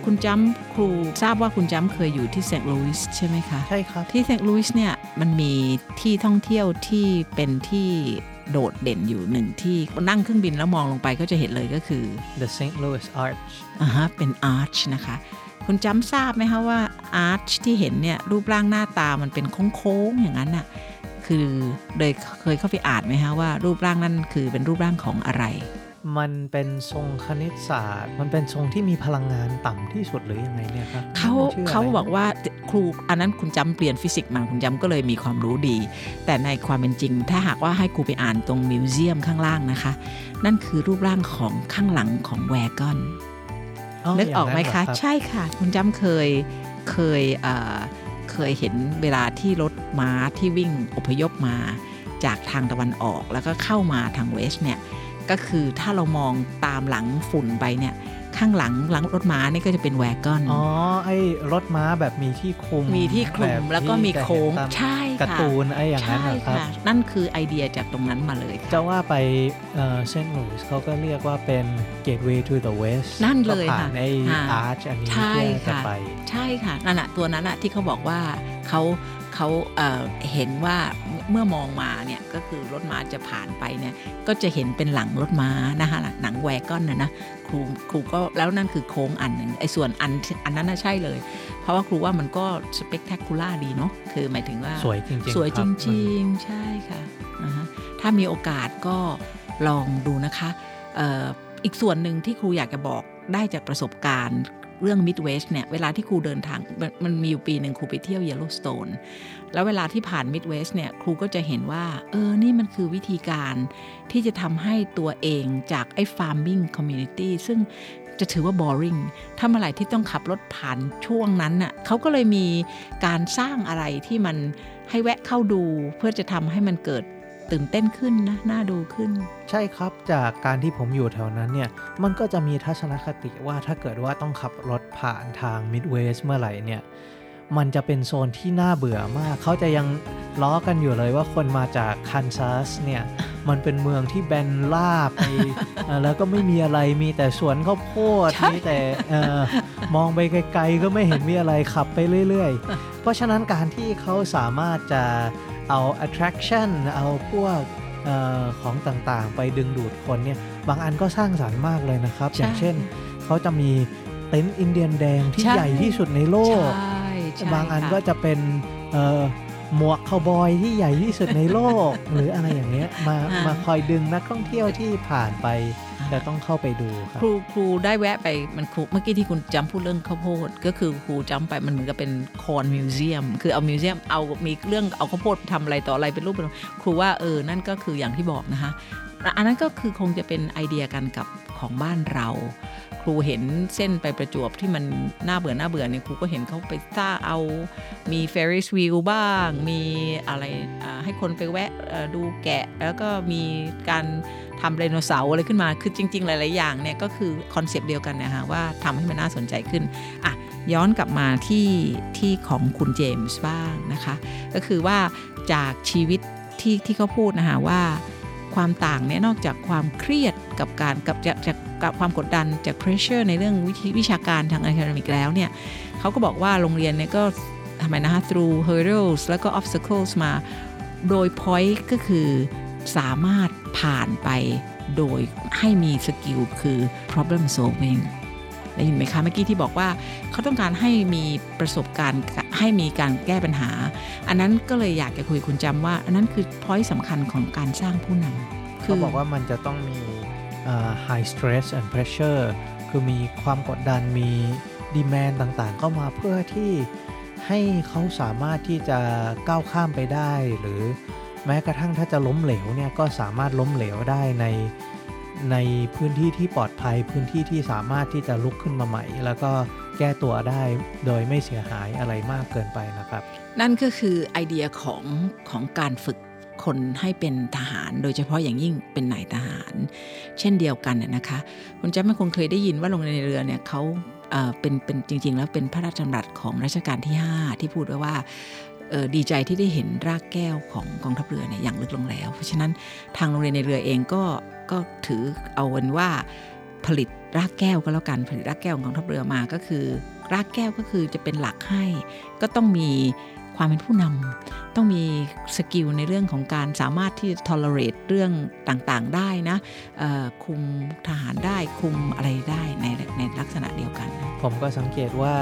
คุณจำครูทราบว่าคุณจำเคยอยู่ที่เซนต์ลุยส์ใช่ไหมคะ ใช่ครับ ที่เซนต์ลุยส์เนี่ยมันมีที่ท่องเที่ยวที่เป็นที่โดดเด่นอยู่หนึ่งที่นั่งเครื่องบินแล้วมองลงไปก็จะเห็นเลยก็คือ The St. Louis Arch อ่าฮะเป็น arch นะคะ คุณจำทราบไหมคะว่าอาร์ชที่เห็นเนี่ยรูปร่างหน้าตามันเป็นโค้งๆอย่างนั้นน่ะคือโดยเคยเข้าไปอ่านไหมคะว่ารูปร่างนั้นคือเป็นรูปร่างของอะไร มันเป็นทรงคณิตศาสตร์ มันเป็นทรงที่มีพลังงานต่ำที่สุดหรือยังไงเนี่ยครับเขาชื่ะไรเขาบอกว่าครูอันนั้นคุณจำเปลี่ยนฟิสิกส์มาคุณจำก็เลยมีความรู้ดี แต่ในความเป็นจริง ถ้าหากว่าให้ครูไปอ่านตรงมิวเซียมข้างล่างนะคะ นั่นคือรูปร่างของข้างหลังของแวกอนนึกออกไหมย่างคะนั้นเรรับใช่ค่ะ คุณจำเคยเคยเอ่อเคยเห็นเวลาที่รถม้าที่วิ่งอพยพมาจากทางตะวันออกแล้วก็เข้ามาทางเวสต์เนี่ย ก็คือถ้าเรามองตามหลังฝุ่นไปเนี่ยข้างหลังหลังรถม้านี่ก็จะเป็นแวกอนอ๋อไอ้รถม้าแบบมีที่คลุม มีที่คลุแบมบแล้วก็มีที่จะโค้งเห็นตามใช่ค่ะการ์ตูนไอ้อย่างนั้นใช่เหรอครับค่ะนั่นคือไอเดียจากตรงนั้นมาเลยจะค่ะว่าไปเซนต์หลุยส์เขาก็เรียกว่าเป็น gateway to the west นั่นเลยก็ผ่าค่ะนไอ้ค่ะ arch อันนี้ใช่เพื่อจะค่ะไปใช่ค่ะนั่นแหะตัวนั้นแหะที่เขาบอกว่าเขา เขาเอ่อเห็นว่าเมื่อมองมาเนี่ยก็คือรถม้าจะผ่านไปเนี่ยก็จะเห็นเป็นหลังรถม้านะคะหนังแวกอนนะนะครูครูก็แล้วนั่นคือโค้งอันหนึ่งไอ้ส่วนอันอันนั้นน่ะใช่เลย เพราะว่าครูว่ามันก็สเปกแทคูล่าดีเนาะคือหมายถึงว่าสวยจริงๆสวยคจบริงๆ ใช่ค่ะอ่าฮะถ้ามีโอกาสก็ลองดูนะคะเอ่ออีกส่วนหนึ่งที่ครูอยากจะบอกได้จากประสบการณ์ เรื่อง Midwest เนี่ยเวลาที่ครูเดินทางมันมันมีอยู่ปีหนึ่งครูไปเที่ยว Yellowstone แล้วเวลาที่ผ่าน Midwest เนี่ยครูก็จะเห็นว่า เออ นี่มันคือวิธีการที่จะทำให้ตัวเองจากไอ้ farming community ซึ่งจะถือว่า boring ถ้าเมื่อไหร่ที่ต้องขับรถผ่านช่วงนั้นน่ะเขาก็เลยมีการสร้างอะไรที่มันให้แวะเข้าดู เพื่อจะทำให้มันเกิด ตื่นเต้นขึ้นนะน่าดูขึ้น ใช่ครับจากการที่ผมอยู่แถวนั้นเนี่ย มันก็จะมีทัศนคติว่าถ้าเกิดว่าต้องขับรถผ่านทาง Midwest เมื่อไหร่เนี่ยมันจะเป็นโซนที่น่าเบื่อมาก เขาจะยังล้อกันอยู่เลยว่าคนมาจากคันซัสเนี่ย มันเป็นเมืองที่แบนราบไปเอ่อแล้วก็ไม่มีอะไร มีแต่สวนข้าวโพดใช่มีแต่เออมองไปไกลๆก็ไม่เห็นมีอะไรขับไปเรื่อยๆ เพราะฉะนั้นการที่เขาสามารถจะ เอา attraction เอาพวกเออของต่างๆ ไปดึงดูดคนเนี่ยบางอันก็สร้างสรรค์มากเลยนะครับ อย่างเช่นเขาจะมีเต็นท์อินเดียนแดงที่ใช่ใหญ่ที่สุดในโลกใช่ใช่บางอันค่ะก็จะเป็นเอ่อหมวกคาวบอยที่ใหญ่ที่สุดในโลก หรืออะไรอย่างเงี้ยมาอ่ามมาคอยดึงนักท่องเที่ยวที่ผ่านไป จะต้องเข้าไปดูครับครูครูได้แวะไปมันครูเมื่อกี้ที่คุณจำพูดเรื่องข้าวโพด ก็คือครูจำไปมันเหมือนกับเป็นคอนมิวเซียมคือเอามิวเซียมเอามีเรื่องเอาข้าวโพดทำอะไรต่ออะไรเป็นรูปเป็นครูว่าเออนั่นก็คืออย่างที่บอกนะคะอันนั้นก็คือคงจะเป็นไอเดียกันกับของบ้านเรา ครูเห็นเส้นไปประจวบที่มันน่าเบื่อน่าเบื่อเนี่ยครูก็เห็นเขาไปสร้างเอามี Ferris w h e บ้าง มีอะไรให้คนไปแวะดูแกะ แล้วก็มีการทำไดโนเสาร์อะไรขึ้นมา คือจริง ๆ หลาย ๆ อย่างเนี่ยก็คือ concept เดียวกันนะคะว่าทำให้มันน่าสนใจขึ้นอะย้อนกลับมาที่ที่ของคุณเจมส์บ้างนะคะ ก็คือว่าจากชีวิตที่ที่เขาพูดนะคะว่า ความต่างเนี่ยนอกจากความเครียดกับการกับจากจากกับความกดดันจาก pressure ในเรื่องวิธีวิชาการทาง academic แล้วเนี่ยเขาก็บอกว่าโรงเรียนเนี่ยก็ทำไมนะคะ through hurdles แล้วก็ obstacles มาโดย point ก็คือสามารถผ่านไปโดยให้มีสกิลคือ problem solving ได้ยินไหมคะเมื่อกี้ที่บอกว่าเขาต้องการให้มีประสบการณ์ให้มีการแก้ปัญหา อันนั้นก็เลยอยากจะคุยคุณจำว่า อันนั้นคือพอยต์สำคัญของการสร้างผู้นำเขาบอกว่ามันจะต้องมี high stress and pressure คือมีความกดดันมีดีแมนต่างๆ เข้ามาเพื่อที่ให้เขาสามารถที่จะก้าวข้ามไปได้ หรือแม้กระทั่งถ้าจะล้มเหลวเนี่ยก็สามารถล้มเหลวได้ใน ในพื้นที่ที่ปลอดภัย พื้นที่ที่สามารถที่จะลุกขึ้นมาใหม่ แล้วก็แก้ตัวได้โดยไม่เสียหายอะไรมากเกินไปนะครับ นั่นก็คือไอเดียของของการฝึกคนให้เป็นทหาร โดยเฉพาะอย่างยิ่งเป็นนายทหาร เช่นเดียวกันน่ะนะคะคุณแจ๊ไม่คงเคยได้ยินว่าโรงเรียนในเรือเนี่ยเขาเป็นเป็นจริง ๆ แล้วเป็นพระราชดำรัสของรัชกาลที่ 5 ที่พูดไว้ว่า ดีใจที่ได้เห็นรากแก้วของกองทัพเรือเนี่ยอย่างลึกลงแล้ว เพราะฉะนั้นทางโรงเรียนในเรือเองก็ก็ถือเอาเป็นว่าผลิตรากแก้วก็แล้วกันผลิตรากแก้วของกองทัพเรือมาก็คือ รากแก้วก็คือจะเป็นหลักให้ ก็ต้องมีความเป็นผู้นำต้องมีskill ในเรื่องของการสามารถที่จะ tolerate เรื่องต่างๆได้นะคุมทหารได้คุมอะไรได้ในในลักษณะเดียวกัน ผมก็สังเกตว่า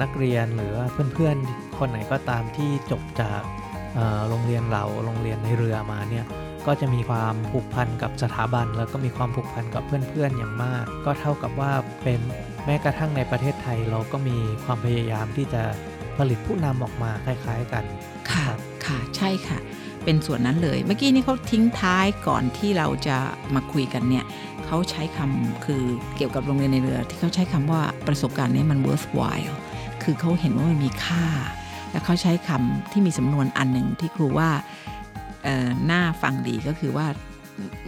นักเรียนหรือว่าเพื่อนๆ คนไหนก็ตามที่จบจากเอ่อโรงเรียนเราโรงเรียนนายเรือมาเนี่ยก็จะมีความผูกพันกับสถาบัน แล้วก็มีความผูกพันกับเพื่อนๆอย่างมาก ก็เท่ากับว่าเป็นแม้กระทั่งในประเทศไทย เราก็มีความพยายามที่จะผลิตผู้นำออกมาคล้ายๆกันค่ะครับค่ะใช่ค่ะ เป็นส่วนนั้นเลย เมื่อกี้นี้เขาทิ้งท้ายก่อนที่เราจะมาคุยกันเนี่ย เขาใช้คำคือเกี่ยวกับโรงเรียนในเรือ ที่เขาใช้คำว่าประสบการณ์นี้มัน worthwhile คือเขาเห็นว่ามันมีค่า แล้วเขาใช้คำที่มีสำนวนอันหนึ่งที่ครูว่าเอ่อน่าฟังดีก็คือว่า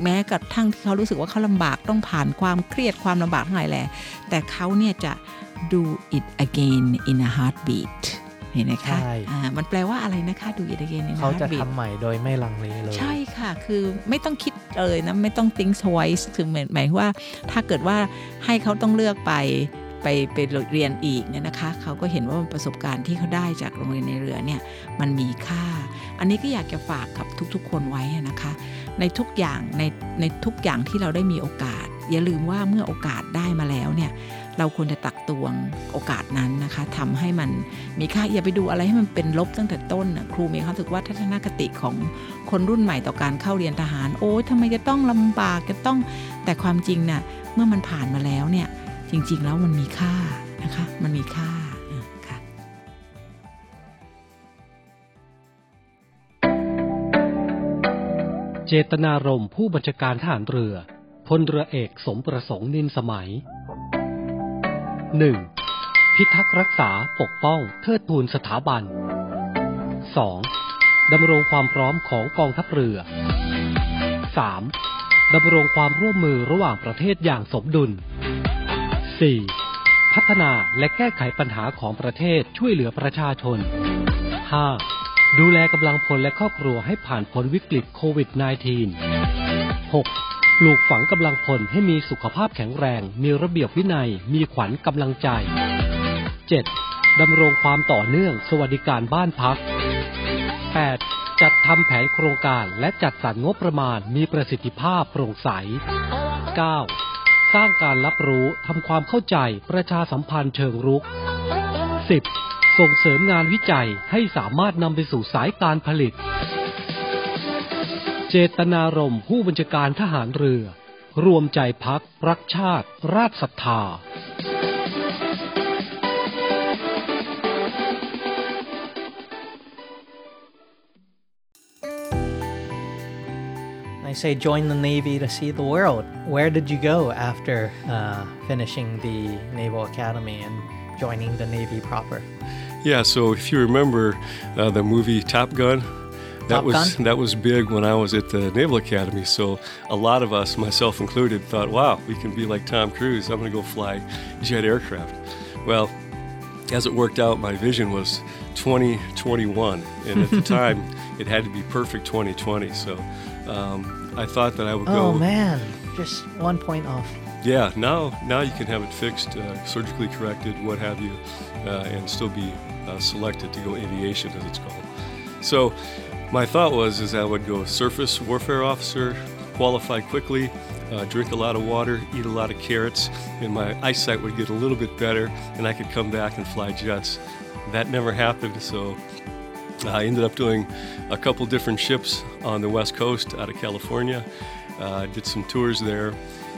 แม้กระทั่งที่เขารู้สึกว่าเขาลำบากต้องผ่านความเครียดความลำบากทั้งหลายแหละแต่เขาเนี่ยจะ do it again in a heartbeat เห็นไหมคะใช่อ่ามันแปลว่าอะไรนะคะ do it again in a เขาจะ heartbeat ทำใหม่โดยไม่ลังเลเลย ใช่ค่ะ คือไม่ต้องคิดเลยนะ ไม่ต้อง think twice คือหมายหมายว่า ถ้าเกิดว่าให้เขาต้องเลือกไปไปไปเรียนอีกเนี่ยนะคะ เขาก็เห็นว่าประสบการณ์ที่เขาได้จากโรงเรียนในเรือเนี่ยมันมีค่า อันนี้ก็อยากจะฝากกับทุกๆ คนไว้นะคะ ในทุกอย่างในในทุกอย่างที่เราได้มีโอกาส อย่าลืมว่าเมื่อโอกาสได้มาแล้วเนี่ย เราควรจะตักตวงโอกาสนั้นนะคะทำให้มันมีค่าอย่าไปดูอะไรให้มันเป็นลบตั้งแต่ต้นครูมีความรู้สึกว่าทัศนคติของคนรุ่นใหม่ต่อการเข้าเรียนทหาร โอ้ยทำไมจะต้องลำบากจะต้องแต่ความจริงน่ะเมื่อมันผ่านมาแล้วเนี่ยจริง ๆ แล้วมันมีค่านะคะ มันมีค่าค่ะเจตนารมณ์ผู้บัญชาการทหารเรือพลเรือเอกสมประสงค์นินสมัย 1. พิทักษ์รักษาปกป้องเทิดทูนสถาบัน 2. ดำรงความพร้อมของกองทัพเรือ 3. ดำรงความร่วมมือระหว่างประเทศอย่างสมดุล 4. พัฒนาและแก้ไขปัญหาของประเทศช่วยเหลือประชาชน 5. ดูแลกำลังพลและครอบครัวให้ผ่านพ้นวิกฤตโควิด -19 6. ปลูกฝังกำลังพลให้มีสุขภาพแข็งแรง มีระเบียบวินัย มีขวัญกำลังใจ 7. ดำรงความต่อเนื่องสวัสดิการบ้านพัก 8. จัดทำแผนโครงการและจัดสรรงบประมาณมีประสิทธิภาพโปร่งใส 9. สร้างการรับรู้ทำความเข้าใจประชาสัมพันธ์เชิงรุก 10. ส่งเสริมงานวิจัยให้สามารถนำไปสู่สายการผลิต จตนารมณ์ผู้บัญชาการทหารเรือ รวมใจพัก รักชาติ ราชศรัทธา I say join the Navy to see the world. Where did you go after uh, finishing the Naval Academy and joining the Navy proper? Yeah, so if you remember uh, the movie Top Gun, that was that was big when I was at the Naval Academy. So a lot of us, myself included, thought, "Wow, we can be like Tom Cruise. I'm going to go fly jet aircraft." Well, as it worked out, my vision was 2021, and at the time, it had to be perfect 2020. So um, I thought that I would go. Oh man, just one point off. Yeah, now now you can have it fixed, uh, surgically corrected, what have you, uh, and still be uh, selected to go aviation, as it's called. So, my thought was is I would go surface warfare officer, qualify quickly, uh, drink a lot of water, eat a lot of carrots, and my eyesight would get a little bit better, and I could come back and fly jets. That never happened, so I ended up doing a couple different ships on the west coast out of California. Uh, did some tours there,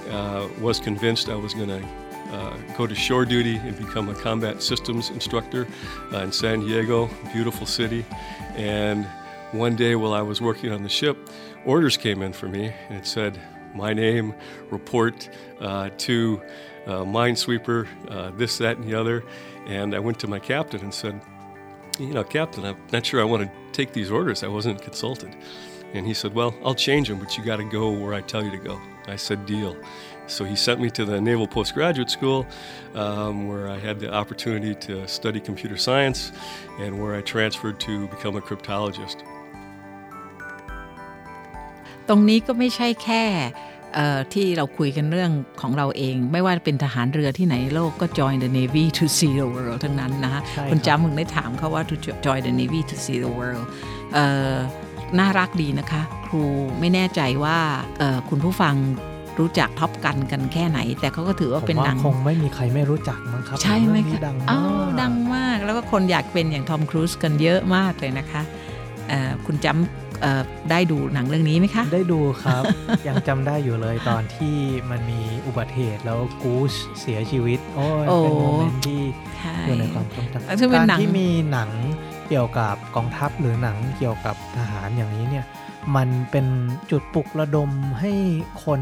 uh, was convinced I was going to uh, go to shore duty and become a combat systems instructor uh, in San Diego, beautiful city. And one day while I was working on the ship, orders came in for me and it said, my name, report uh, to uh, minesweeper, uh, this, that, and the other. And I went to my captain and said, you know, Captain, I'm not sure I want to take these orders. I wasn't consulted. And he said, Well, I'll change them, but you got to go where I tell you to go. I said, Deal. So he sent me to the Naval Postgraduate School, um, where I had the opportunity to study computer science and where I transferred to become a cryptologist. ตรงนี้ก็ไม่ใช่แค่เอ่อที่เราคุยกันเรื่องของเราเอง ไม่ว่าเป็นทหารเรือที่ไหนในโลกก็ join the navy to see the world ทั้งนั้นนะคะใช่ครับคุณจ้ามึงได้ถามเขาว่า to join the navy to see the world เอ่อน่ารักดีนะคะ ครูไม่แน่ใจว่าเอ่อคุณผู้ฟังรู้จักท็อปกันกันแค่ไหน แต่เขาก็ถือว่าผมเป็นหว่านังคงไม่มีใครไม่รู้จักมั้งครับใช่ไหมเรื่องคะนี้ดังอ๋อมากดังมากแล้วก็คนอยากเป็นอย่างทอมครูซกันเยอะมากเลยนะคะเอ่อคุณจำเอ่อ ได้ดูหนังเรื่องนี้ไหมคะ ได้ดูครับ ยังจำได้อยู่เลยตอนที่มันมีอุบัติเหตุแล้วกูชเสียชีวิต โอ้ยโอ้เป็นโมเมนต์ที่ใช่อยู่ในความทรงจเออซึ่งเป็นำการหนังที่มีหนังเกี่ยวกับกองทัพหรือหนังเกี่ยวกับทหารอย่างนี้เนี่ย มันเป็นจุดปลุกระดมให้คน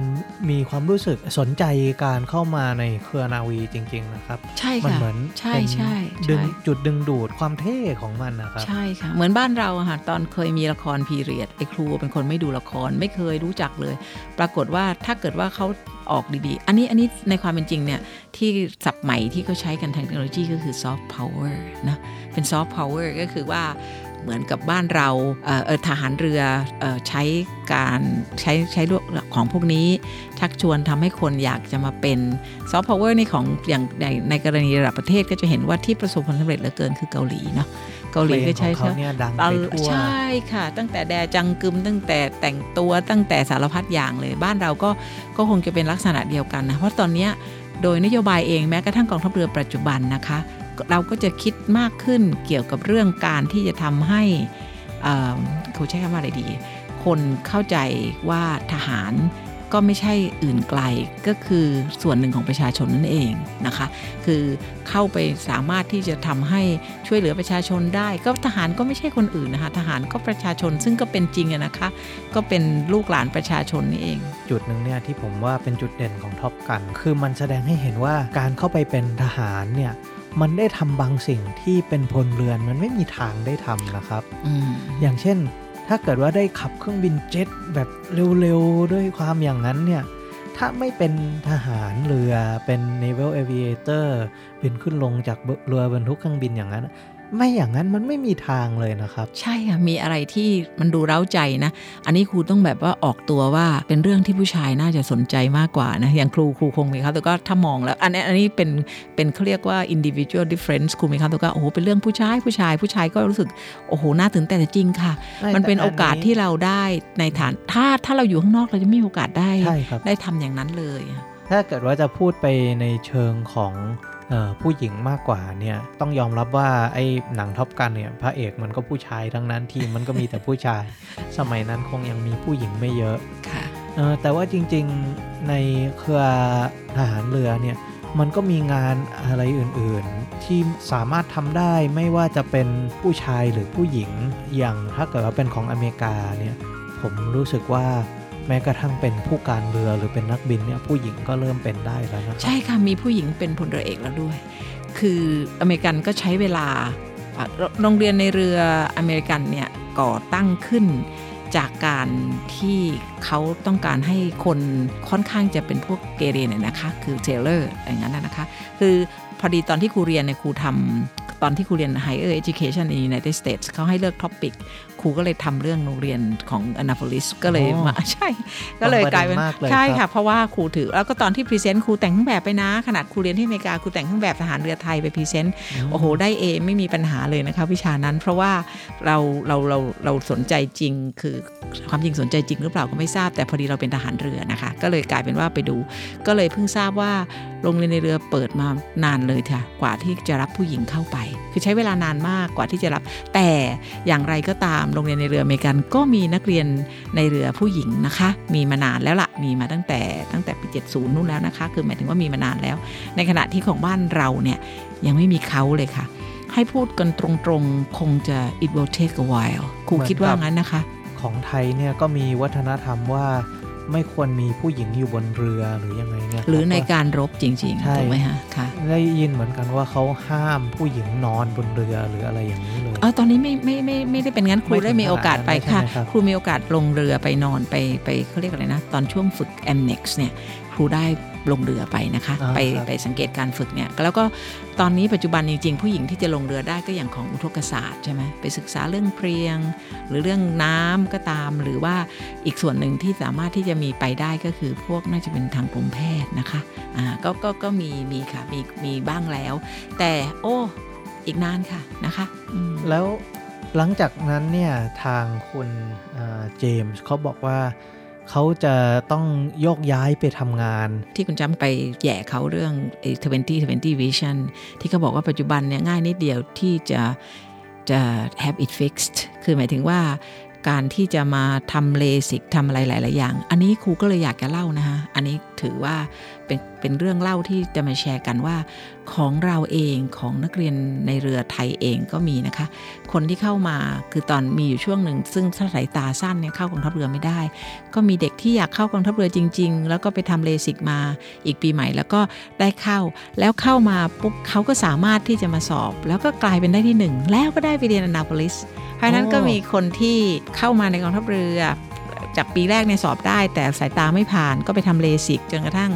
มีความรู้สึกสนใจการเข้ามาในเครือนาวีจริง ๆ นะครับ ใช่มันค่ะเหมือนใช่เป็นใช่ดึงใช่จุดดึงดูดความเท่ของมันนะครับ ใช่ค่ะ เหมือนบ้านเราอะค่ะตอนเคยมีละครพีเรียดไอ้ครูเป็นคนไม่ดูละครไม่เคยรู้จักเลย ปรากฏว่าถ้าเกิดว่าเขาออกดีๆ อันนี้อันนี้ในความเป็นจริงเนี่ย ที่ศัพท์ใหม่ที่เขาใช้กันทางเทคโนโลยีก็คือซอฟต์พาวเวอร์นะเป็นซอฟต์พาวเวอร์ก็คือว่า เหมือนกับบ้านเราเอ่อเอ่อทหารเรือเอ่อใช้การใช้ใช้เรื่องของพวกนี้ชักชวนทำให้คนอยากจะมาเป็นซอฟต์พาวเวอร์ในของอย่างในในกรณีระดับประเทศก็จะเห็นว่าที่ประสบความสำเร็จเหลือเกินคือเกาหลีเนาะเกาหลีก็ใช้เพลงของเขาเนี่ยดังไปทั่วใช่ค่ะ ตั้งแต่แดจังกึมตั้งแต่แต่งตัวตั้งแต่สารพัดอย่างเลย บ้านเราก็ก็คงจะเป็นลักษณะเดียวกันนะเพราะตอนเนี้ยโดยนโยบายเองแม้กระทั่งกองทัพเรือปัจจุบันนะคะ เราก็จะคิดมากขึ้นเกี่ยวกับเรื่องการที่จะทำให้เขาใช้คำว่าอะไรดี คนเข้าใจว่าทหารก็ไม่ใช่อื่นไกลก็คือส่วนหนึ่งของประชาชนนั่นเองนะคะ คือเข้าไปสามารถที่จะทำให้ช่วยเหลือประชาชนได้ ก็ทหารก็ไม่ใช่คนอื่นนะคะ ทหารก็ประชาชนซึ่งก็เป็นจริงอะนะคะ ก็เป็นลูกหลานประชาชนนี่เอง จุดหนึ่งเนี่ยที่ผมว่าเป็นจุดเด่นของท็อปกัน คือมันแสดงให้เห็นว่าการเข้าไปเป็นทหารเนี่ย มันได้ทำบางสิ่งที่เป็นพลเรือนมันไม่มีทางได้ทำนะครับอืมอย่างเช่น ถ้าเกิดว่าได้ขับเครื่องบินเจ็ตแบบเร็วๆ ด้วยความอย่างนั้นเนี่ยถ้าไม่เป็นทหารเรือเป็น naval aviator บินขึ้นลงจากเรือบรรทุกเครื่องบินอย่างนั้น ไม่อย่างนั้นมันไม่มีทางเลยนะครับ ใช่ค่ะมีอะไรที่มันดูเร้าใจนะ อันนี้ครูต้องแบบว่าออกตัวว่าเป็นเรื่องที่ผู้ชายน่าจะสนใจมากกว่านะ อย่างครูครูคงมีครับแต่ก็ถ้ามองแล้ว อันนี้อันนี้เป็นเป็นเขาเรียกว่า individual difference ครูมีครับแต่ก็โอ้โหเป็นเรื่องผู้ชายผู้ชายผู้ชายก็รู้สึกโอ้โหน่าตื่นเต้นแต่จริงค่ะไม่มันเป็นแต่อันโอกาสนี้ที่เราได้ในฐานถ้าถ้าเราอยู่ข้างนอกเราจะไม่มีโอกาสได้ใช่ครับได้ทำอย่างนั้นเลยถ้าเกิดว่าจะพูดไปในเชิงของเออ ผู้หญิงมากกว่าเนี่ยต้องยอมรับว่าไอ้หนังท็อปกันเนี่ยพระเอกมันก็ผู้ชายทั้งนั้นทีมมันก็มีแต่ผู้ชาย สมัยนั้นคงยังมีผู้หญิงไม่เยอะค่ะเออแต่ว่าจริงๆในเครือทหารเรือเนี่ยมันก็มีงานอะไรอื่นๆ ที่สามารถทำได้ไม่ว่าจะเป็นผู้ชายหรือผู้หญิงอย่างถ้าเกิดว่าเป็นของอเมริกาเนี่ยผมรู้สึกว่า แม้กระทั่งเป็นผู้การเรือหรือเป็นนักบินเนี่ยผู้หญิงก็เริ่มเป็นได้แล้วนะใช่ค่ะมีผู้หญิงเป็นพลเรือเอกแล้วด้วย คืออเมริกันก็ใช้เวลาโรงเรียนนายเรืออเมริกันเนี่ยก่อตั้งขึ้นจากการที่เขาต้องการให้คนค่อนข้างจะเป็นพวกเกเรเนี่ยนะคะ คือเทเลอร์อย่างนั้นนะคะ คือพอดีตอนที่ครูเรียนเนี่ยครูทำตอนที่ครูเรียน Higher Education in United States เขาให้เลือก topic รูก็เลยทำเรื่องโรงเรียนของ Annapolis ก็เลยอ๋อมาใช่ ก็เลยกลายเป็นตรงประเด็นมากเลยใช่ครัค่ะบเพราะว่าครูถือ แล้วก็ตอนที่ present ครูแต่งเครื่องแบบไปนะ ขนาดครูเรียนที่อเมริกาครูแต่งเครื่องแบบทหารเรือไทยไป present โอ้โหได้ A ไม่มีปัญหาเลยนะคะวิชานั้นเพราะว่าเราเราเราเราสนใจจริงคือความจริงสนใจจริงหรือเปล่าก็ไม่ทราบแต่พอดีเราเป็นทหารเรือนะคะ ก็เลยกลายเป็นว่าไปดู ก็เลยเพิ่งทราบว่าโรงเรียนนายเรือเปิดมานานเลยค่ะกว่าที่จะรับผู้หญิงเข้าไป คือใช้เวลานานมากกว่าที่จะรับแต่อย่างไรก็ตามโรงเรียนในเรืออเมริกันก็มีนักเรียนในเรือผู้หญิงนะคะ มีมานานแล้วละ่ะ มีมาตั้งแต่ตั้งแต่ปี70นู่นแล้วนะคะ คือหมายถึงว่ามีมานานแล้ว ในขณะที่ของบ้านเราเนี่ยยังไม่มีเขาเลยค่ะ ให้พูดกันตรงๆ คงจะ it will take a while ครูคิดว่างั้นนะคะ ของไทยเนี่ยก็มีวัฒนธรรมว่า ไม่ควรมีผู้หญิงอยู่บนเรือหรือยังไงเนี่ยหรือในคบการรบจริงใช่ๆถูกไหมฮะค่ะได้ยินเหมือนกันว่าเขาห้ามผู้หญิงนอนบนเรือหรืออะไรอย่างนี้เลยเออตอนนี้ไม่ไม่ไม่ไม่ได้เป็นงั้นครูไม่ถึงได้มีโอกาสไปขนาดนั้นค่ะใช่ไหมครับครูมีโอกาสลงเรือไปนอนไปไปเขาเรียกอะไรนะ ตอนช่วงฝึก m n e x เนี่ยครูได้ ลงเรือไปนะคะอ่าไปครับไปสังเกตการฝึกเนี่ยแล้วก็ตอนนี้ปัจจุบันจริง ๆ ผู้หญิงที่จะลงเรือได้ก็อย่างของอุทกศาสตร์ใช่ไหมไปศึกษาเรื่องเพรียง หรือเรื่องน้ำก็ตาม หรือว่าอีกส่วนหนึ่งที่สามารถที่จะมีไปได้ก็คือพวกน่าจะเป็นทางกรมแพทย์นะคะอ่าก็ก็ก็มีมีค่ะมีมีบ้างแล้ว แต่โอ้อีกนานค่ะนะคะอืมแล้วหลังจากนั้นเนี่ยทางคุณเอ่อเจมส์เขาบอกว่า เขาจะต้องโยกย้ายไปทำงาน ที่คุณจำไปแย่เขาเรื่องไอ้2020 vision ที่เขาบอกว่าปัจจุบันเนี่ยง่ายนิดเดียวที่จะจะ have it fixed คือหมายถึงว่าการที่จะมาทำเลสิกทำอะไรหลาย ๆ อย่าง อันนี้ครูก็เลยอยากจะเล่านะคะอันนี้ถือว่า เป็นเป็นเรื่องเล่าที่จะมาแชร์กันว่า ของเราเองของนักเรียนในเรือไทยเองก็มีนะคะ คนที่เข้ามาคือตอนมีอยู่ช่วงหนึ่ง ซึ่งถ้าสายตาสั้นเนี่ยเข้ากองทัพเรือไม่ได้ ก็มีเด็กที่อยากเข้ากองทัพเรือจริง ๆ แล้วก็ไปทำเลสิกมาอีกปีใหม่ แล้วก็ได้เข้าแล้วเข้ามาปุ๊บเขาก็สามารถที่จะมาสอบ แล้วก็กลายเป็นได้ที่หนึ่งแล้วก็ได้ไปเรียนอนาโพลิสเพราะนั้นก็มีคนที่เข้ามาในกองทัพเรือ จากปีแรกเนี่ยสอบได้ แต่สายตาไม่ผ่านก็ไปทำเลสิกจนกระทั่ง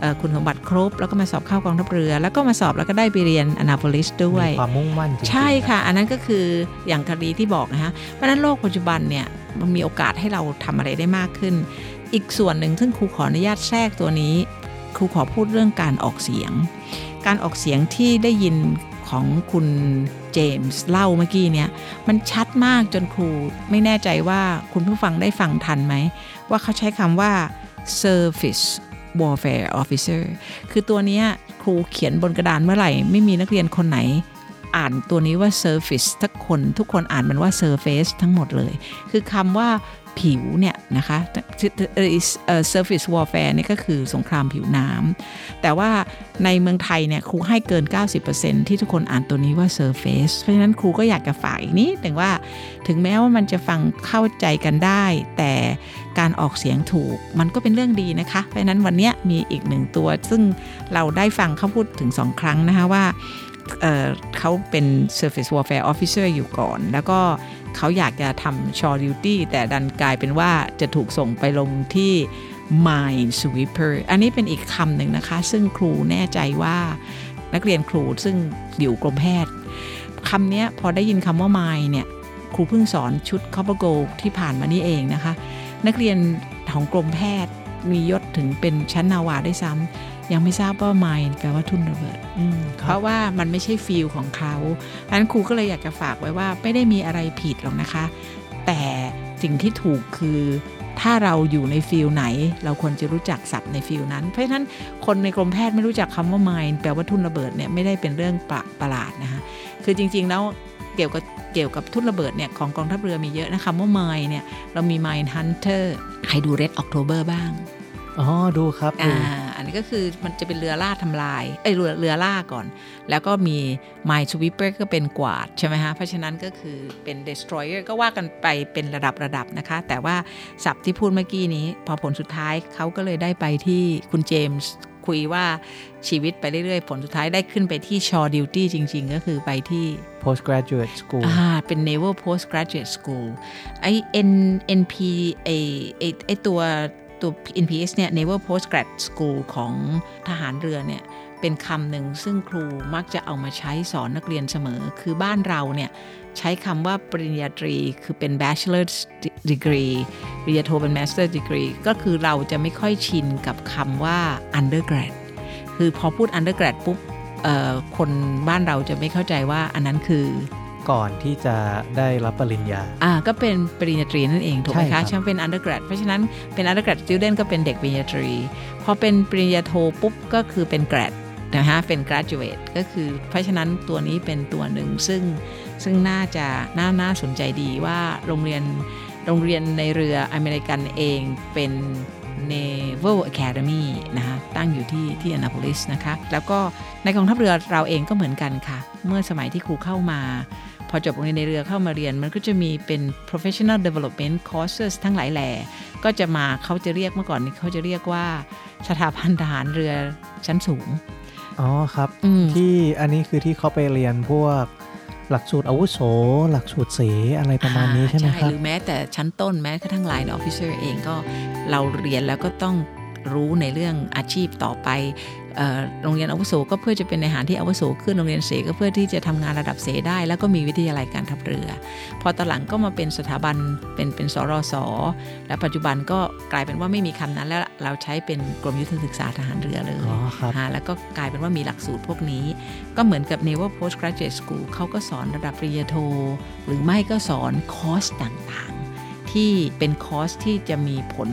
เอ่อคุณสมบัติครบ แล้วก็มาสอบเข้ากองทัพเรือ แล้วก็มาสอบแล้วก็ได้ไปเรียนอนาโพลิสด้วยมีความมุ่งมั่นจริงๆใช่นค่ะ อันนั้นก็คืออย่างคดีที่บอกนะฮะเพราะฉะนั้นโลกปัจจุบันเนี่ยมันมีโอกาสให้เราทำอะไรได้มากขึ้น อีกส่วนหนึ่งซึ่งครูขออนุญาตแทรกตัวนี้ครูขอพูดเรื่องการออกเสียง การออกเสียงที่ได้ยินของคุณ เจมส์เล่าเมื่อกี้เนี่ยมันชัดมากจนครูไม่แน่ใจว่าคุณผู้ฟังได้ฟังทันไหม ว่าเขาใช้คำว่า service warfare officer คือตัวเนี้ยครูเขียนบนกระดานเมื่อไหร่ ไม่มีนักเรียนคนไหน อ่านตัวนี้ว่า surface ทุกคนทุกคนอ่านมันว่า surface ทั้งหมดเลย คือคำว่า ผิวเนี่ยนะคะเอ่อ surface warfare นี่ก็คือสงครามผิวน้ำแต่ว่าในเมืองไทยเนี่ยครูให้เกิน 90%ที่ทุกคนอ่านตัวนี้ว่า surface เพราะฉะนั้นครูก็อยากจะฝากอีกนิดหนึ่งว่า ถึงแม้ว่ามันจะฟังเข้าใจกันได้ แต่การออกเสียงถูกมันก็เป็นเรื่องดีนะคะ เพราะฉะนั้นวันนี้มีอีกหนึ่งตัว ซึ่งเราได้ฟังเขาพูดถึงสองครั้งนะคะว่าเเขาเป็น Surface Warfare Officer อยู่ก่อน แล้วก็ เขาอยากจะทำ shore duty แต่ดันกลายเป็นว่าจะถูกส่งไปลงที่ Mine Sweeper อันนี้เป็นอีกคำหนึ่งนะคะ ซึ่งครูแน่ใจว่านักเรียนครูซึ่งอยู่กรมแพทย์คำนี้พอได้ยินคำว่า Mine เนี่ยครูเพิ่งสอนชุด Copper Gold ที่ผ่านมานี่เองนะคะ นักเรียนของกรมแพทย์มียศถึงเป็นชั้นนาวาด้วยซ้ำ ยังไม่ทราบว่า Mine แปลว่าทุ่นระเบิดอืมคเพรับราะว่ามันไม่ใช่ field ของเขาเพราะฉะนั้นครูก็เลยอยากจะฝากไว้ว่าไม่ได้มีอะไรผิดหรอกนะคะ แต่สิ่งที่ถูกคือถ้าเราอยู่ใน field ไหน เราควรจะรู้จักศัพท์ใน field นั้น เพราะฉะนั้นคนในกรมแพทย์ไม่รู้จักคำว่า mine แปลว่าทุ่นระเบิดเนี่ยไม่ได้เป็นเรื่องประประหลาดนะคะคือจริง ๆ แล้วเกี่ยวกับเกี่ยวกับทุ่นระเบิดเนี่ยของกองทัพเรือมีเยอะนะคำว่า mine เนี่ยเรามี mine hunter ใครดู red october บ้าง อ๋อ ดูครับดูอ่าอั นนี้ก็คือมันจะเป็นเรือล่าทำลายเอ้ยเรือเรือล่าก่อน แล้วก็มี Mine Sweeper ก็เป็นกวาดใช่ไหมฮะเพราะฉะนั้นก็คือเป็น Destroyer ก็ว่ากันไปเป็นระดับระดับนะคะ แต่ว่าศัพท์ที่พูดเมื่อกี้นี้ พอผลสุดท้ายเขาก็เลยได้ไปที่คุณเจมส์คุยว่าชีวิตไปเรื่อยๆ ผลสุดท้ายได้ขึ้นไปที่ Shore Duty จริง ๆ ก็คือไปที่ postgraduate school อ่าเป็น Naval Postgraduate School ไอ N NP ไอไอไอตัว ตัว NPS เนี่ย Naval Postgrad School ของทหารเรือเนี่ย เป็นคำหนึ่งซึ่งครูมักจะเอามาใช้สอนนักเรียนเสมอ คือบ้านเราเนี่ย ใช้คำว่าปริญญาตรีคือเป็น bachelor degree ปริญญาโทเป็น master degree ก็คือเราจะไม่ค่อยชินกับคำว่า undergrad คือพอพูด undergrad ปุ๊บคนบ้านเราจะไม่เข้าใจว่าอันนั้นคือ ก่อนที่จะได้รับปริญญา อ่า ก็เป็นปริญญาตรีนั่นเอง ถูกไหมใช่ครัคะบใช่ไหมเป็น undergrad เพราะฉะนั้นเป็น undergrad student ก็เป็นเด็กปริญญาตรี พอเป็นปริญญาโทปุ๊บก็คือเป็น grad นะฮะ เป็น graduate ก็คือ เพราะฉะนั้นตัวนี้เป็นตัวหนึ่งซึ่งซึ่งน่าจะน่าน่าสนใจดีว่าโรงเรียนโรงเรียนในเรืออเมริกันเองเป็น Naval Academy นะคะตั้งอยู่ที่ที่ Annapolis นะคะ แล้วก็ในกองทัพเรือเราเองก็เหมือนกันค่ะ เมื่อสมัยที่ครูเข้ามา พอจบโรงเรียนในเรือเข้ามาเรียน มันก็จะมีเป็น professional development courses ทั้งหลายแหล่ก็จะมาเขาจะเรียกเมื่อก่อนนี้เขาจะเรียกว่าสถาบันทหารเรือชั้นสูงอ๋อครับอืมที่อันนี้คือที่เขาไปเรียนพวก หลักสูตรอาวุโส หลักสูตรเสอะไรประมาณนี้ใช่ไหมครับ หรือแม้แต่ชั้นต้นแม้กระทั่ง Line Officer เองก็เราเรียนแล้วก็ต้อง รู้ในเรื่องอาชีพต่อไปเอ่อโรงเรียนอาวุโสก็เพื่อจะเป็นในหารที่อาวุโสขึ้นโรงเรียนเสก็เพื่อที่จะทำงานระดับเสได้ แล้วก็มีวิทยาลัยการทัพเรือ พอตอนหลังก็มาเป็นสถาบันเป็นเป็นสรสและปัจจุบันก็กลายเป็นว่าไม่มีคำนั้น แล้วเราใช้เป็นกรมยุทธศึกษาทหารเรือเลยอ๋อครับฮะแล้วก็กลายเป็นว่ามีหลักสูตรพวกนี้ ก็เหมือนกับ Naval Postgraduate School เขาก็สอนระดับปริญญาโท หรือไม่ก็สอนคอร์สต่างๆ ที่เป็นคอร์สที่จะมีผล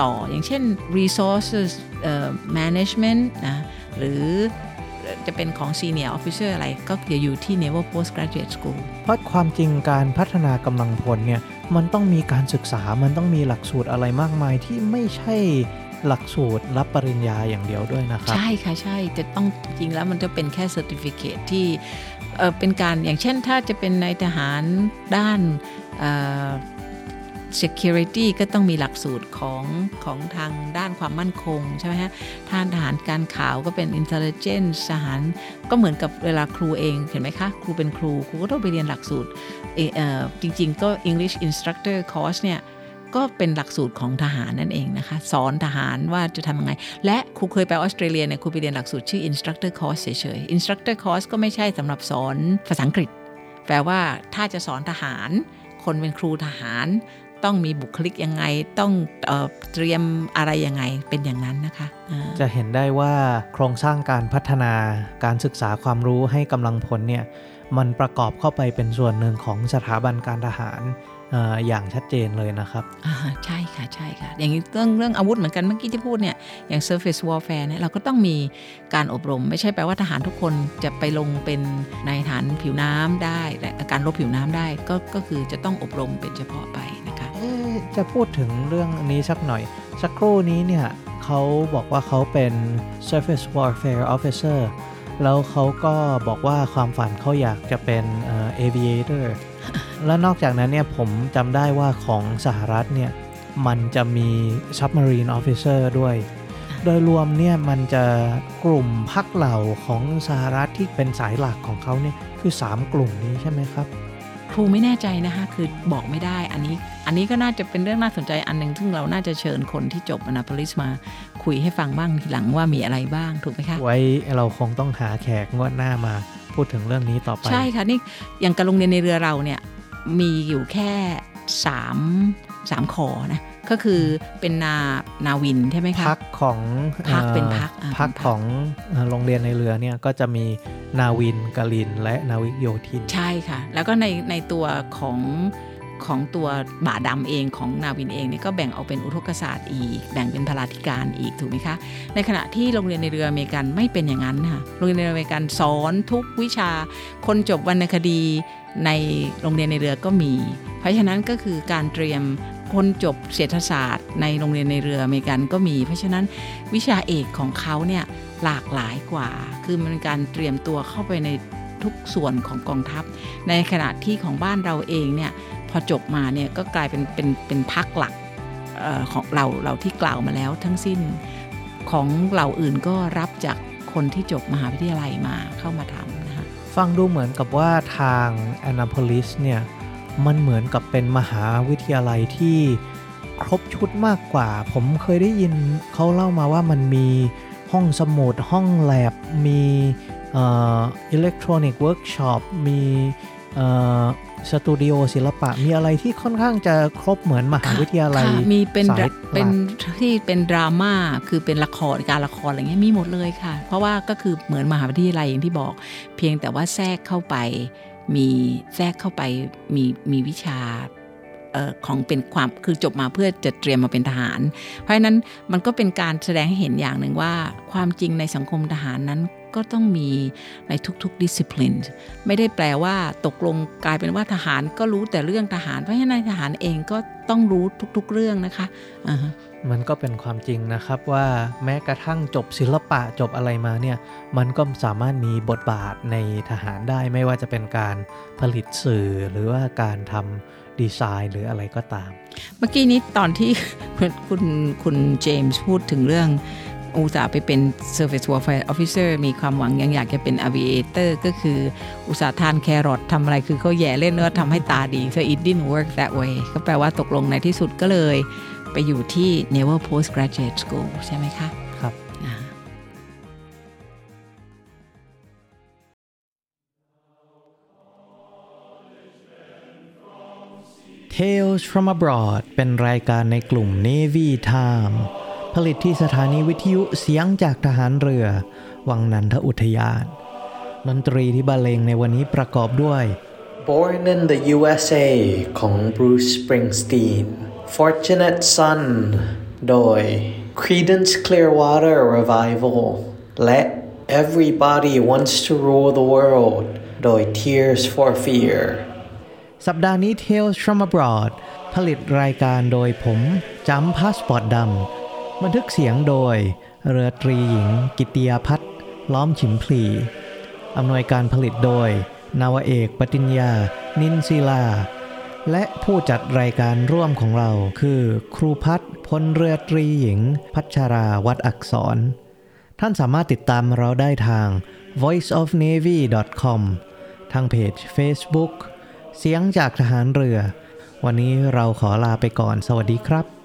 ต่อ อย่างเช่น resources เอ่อ management นะหรือจะเป็นของ senior officer อะไรก็จะอยู่ที่ Naval Postgraduate School เพราะความจริงการพัฒนากำลังพลเนี่ยมันต้องมีการศึกษา มันต้องมีหลักสูตรอะไรมากมายที่ไม่ใช่หลักสูตรรับปริญญาอย่างเดียวด้วยนะครับ ใช่ค่ะ ใช่จะต้องจริงๆแล้วมันจะเป็นแค่ certificate ที่เอ่อเป็นการอย่างเช่นถ้าจะเป็นนายทหารด้านเอ่อ security ก็ต้องมีหลักสูตรของของทางด้านความมั่นคงใช่ไหมฮะทานทหารการข่าวก็เป็น intelligence ทหารก็เหมือนกับเวลาครูเองเห็นไหมคะ ครูเป็นครู ครูก็ต้องไปเรียนหลักสูตรเอ่อจริงๆ ก็ English instructor course เนี่ยก็เป็นหลักสูตรของทหารนั่นเองนะคะ สอนทหารว่าจะทำยังไง และครูเคยไปออสเตรเลียเนี่ยครูไปเรียนหลักสูตรชื่อ instructor course เฉยๆ instructor course ก็ไม่ใช่สำหรับสอนภาษาอังกฤษ แปลว่าถ้าจะสอนทหาร คนเป็นครูทหาร ต้องมีบุคลิกยังไง ต้องเออเตรียมอะไรยังไงเป็นอย่างนั้นนะคะอ่าจะเห็นได้ว่าโครงสร้างการพัฒนาการศึกษาความรู้ให้กำลังพลเนี่ยมันประกอบเข้าไปเป็นส่วนหนึ่งของสถาบันการทหารเอออย่างชัดเจนเลยนะครับอ่าใช่ค่ะใช่ค่ะ อย่างนี้เรื่องเรื่องอาวุธเหมือนกันเมื่อกี้ที่พูดเนี่ยอย่าง surface warfare เนี่ยเราก็ต้องมีการอบรม ไม่ใช่แปลว่าทหารทุกคนจะไปลงเป็นในายทหารผิวน้ำได้และการรบผิวน้ำได้ก็ก็คือจะต้องอบรมเป็นเฉพาะไปนะคะเอ๊ะ จะพูดถึงเรื่องนี้สักหน่อย สักครู่นี้เนี่ยเขาบอกว่าเขาเป็น surface warfare officer แล้วเขาก็บอกว่าความฝันเขาอยากจะเป็น aviator แล้วนอกจากนั้นเนี่ยผมจำได้ว่าของสหรัฐเนี่ยมันจะมี submarine officer ด้วย โดยรวมเนี่ยมันจะกลุ่มพักเหล่าของสหรัฐที่เป็นสายหลักของเขาเนี่ยคือ 3 กลุ่มนี้ใช่ไหมครับครูไม่แน่ใจนะคะคือบอกไม่ได้อันนี้ อันนี้ก็น่าจะเป็นเรื่องน่าสนใจอันหนึ่งซึ่งเราน่าจะเชิญคนที่จบอนา p ลิสมา คุยให้ฟังบ้างทีหลังว่ามีอะไรบ้างถูกไหมคะ ไว้เราคงต้องหาแขกงวดหน้ามาพูดถึงเรื่องนี้ต่อไป ใช่ค่ะนี่อย่างการโรงเรียนในเรือเราเนี่ยมีอยู่แค่สามสามขอนะก็คือเป็นนานาวินใช่ไหมคะพักของพักอ่อเป็นพักอ่าพักเป็นพักของเอ่อโรงเรียนในเรือเนี่ยก็จะมีนาวินกลินและนาวิกโยธิน ใช่ค่ะ แล้วก็ในในตัวของ ของตัวบ่าดำเองของนาวินเองเนี่ยก็แบ่งออกเป็นอุทกศาสตร์อีก แบ่งเป็นพลาธิการอีกถูกไหมคะ ในขณะที่โรงเรียนในเรืออเมริกันไม่เป็นอย่างนั้นค่ะโรงเรียนในเรืออเมริกันสอนทุกวิชา คนจบวรรณคดีในโรงเรียนในเรือก็มี เพราะฉะนั้นก็คือการเตรียมคนจบเศรษฐศาสตร์ ในโรงเรียนในเรืออเมริกันก็มี เพราะฉะนั้นวิชาเอกของเขาเนี่ยหลากหลายกว่า คือมันการเตรียมตัวเข้าไปในทุกส่วนของกองทัพ ในขณะที่ของบ้านเราเองเนี่ย พอจบมาเนี่ยก็กลายเป็นเป็นเป็นพักหลักออของเราเราที่กล่าวมาแล้วทั้งสิ้นของเหล่าอื่นก็รับจากคนที่จบมหาวิทยาลัยมาเข้ามาทำนะคะฟังดูเหมือนกับว่าทาง Annapolis เนี่ยมันเหมือนกับเป็นมหาวิทยาลัยที่ครบชุดมากกว่า ผมเคยได้ยินเขาเล่ามาว่ามันมีห้องสมุดห้องแล็บมี electronics workshop มี สตูดิโอศิลปะมีอะไรที่ค่อนข้างจะครบเหมือนมหาวิทยาลัยค่ะมีเป็นสายหลักเป็นที่เป็นดราม่าคือเป็นละครการละครอะไรเงี้ยมีหมดเลยค่ะ เพราะว่าก็คือเหมือนมหาวิทยาลัยอย่างที่บอก เพียงแต่ว่าแทรกเข้าไปมีแทรกเข้าไปมีมีวิชาเอ่อของเป็นความคือจบมาเพื่อจะเตรียมมาเป็นทหาร เพราะฉะนั้นมันก็เป็นการแสดงให้เห็นอย่างหนึ่งว่า ความจริงในสังคมทหารนั้น ก็ต้องมีในทุกๆ discipline ไม่ได้แปลว่าตกลงกลายเป็นว่าทหารก็รู้แต่เรื่องทหาร เพราะฉะนั้นนายทหารเองก็ต้องรู้ทุกๆเรื่องนะคะอ่าฮะมันก็เป็นความจริงนะครับว่าแม้กระทั่งจบศิลปะจบอะไรมาเนี่ยมันก็สามารถมีบทบาทในทหารได้ไม่ว่าจะเป็นการผลิตสื่อหรือว่าการทำดีไซน์หรืออะไรก็ตาม เมื่อกี้นี้ตอนที่คุณคุณคุณเจมส์พูดถึงเรื่อง อุตส่าห์ไปเป็น Service Warfare Officer มีความหวังยังอยากจะเป็น Aviator ก็คืออุตส่าห์ทานแครอททำอะไรคือเขาแย่เล่นแล้วทำให้ตาดี so it didn't work that way ก็แปลว่าตกลงในที่สุดก็เลยไปอยู่ที่ Naval Postgraduate School ใช่ไหมคะ ครับอ่า Tales from Abroad เป็นรายการในกลุ่ม Navy Time ผลิตที่สถานีวิทยุเสียงจากทหารเรือ วังนันทอุทยาน ดนตรีที่บรรเลงในวันนี้ประกอบด้วย Born in the USA ของ Bruce Springsteen Fortunate Son โดย Creedence Clearwater Revival และ Everybody Wants to Rule the World โดย Tears for Fear สัปดาห์นี้ Tales from Abroad ผลิตรายการโดยผมจำพาสปอร์ตดำ บันทึกเสียงโดย เรือตรีหญิง กิติยาพัฒน์ล้อมฉิมพลีอำนวยการผลิตโดย นาวเอกปติญญา นินศิลา และผู้จัดรายการร่วมของเราคือ ครูพัฒน์พลเรือตรีหญิง พัชราวัดอักษร ท่านสามารถติดตามเราได้ทาง voiceofnavy.com ทางเพจ Facebook เสียงจากทหารเรือ วันนี้เราขอลาไปก่อนสวัสดีครับ「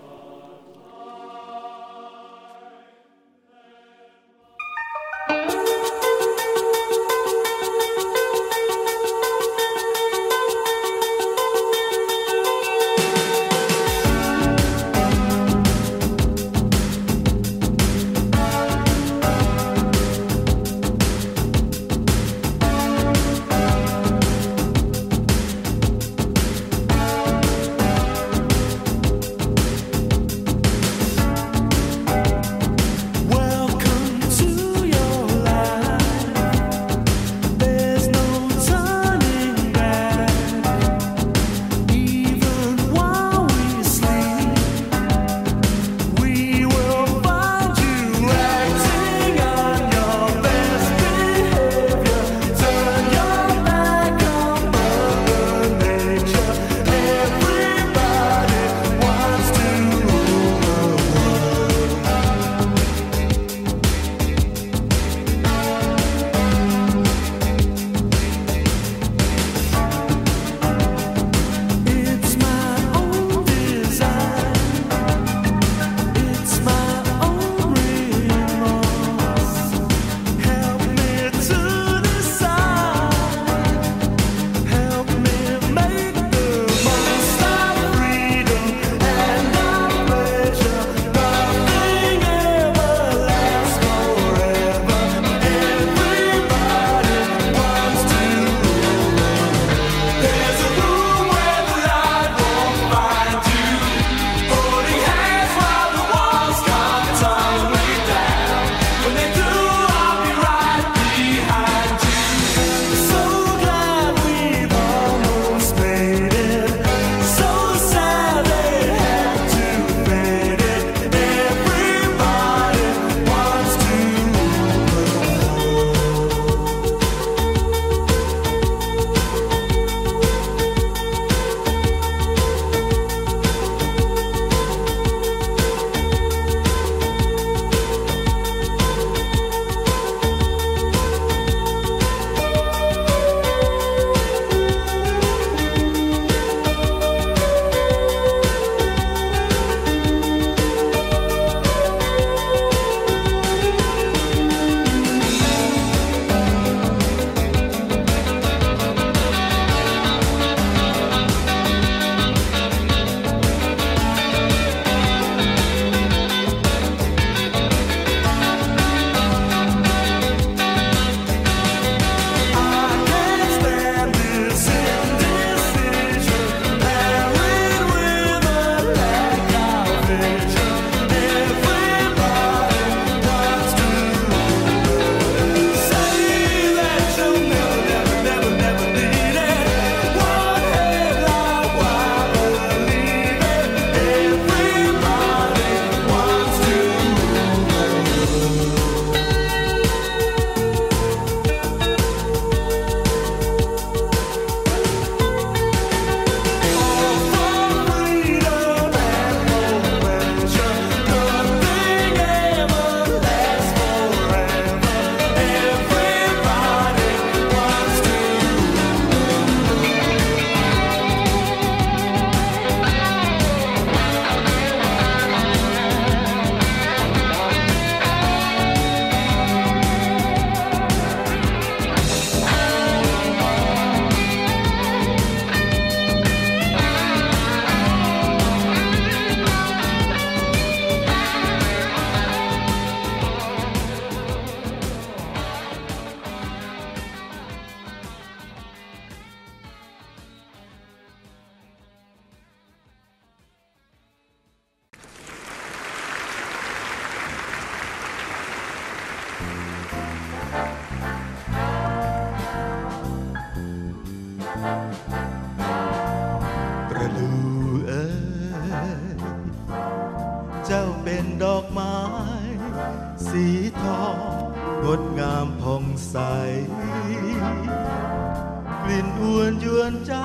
กลิ่นอวนยวนใจ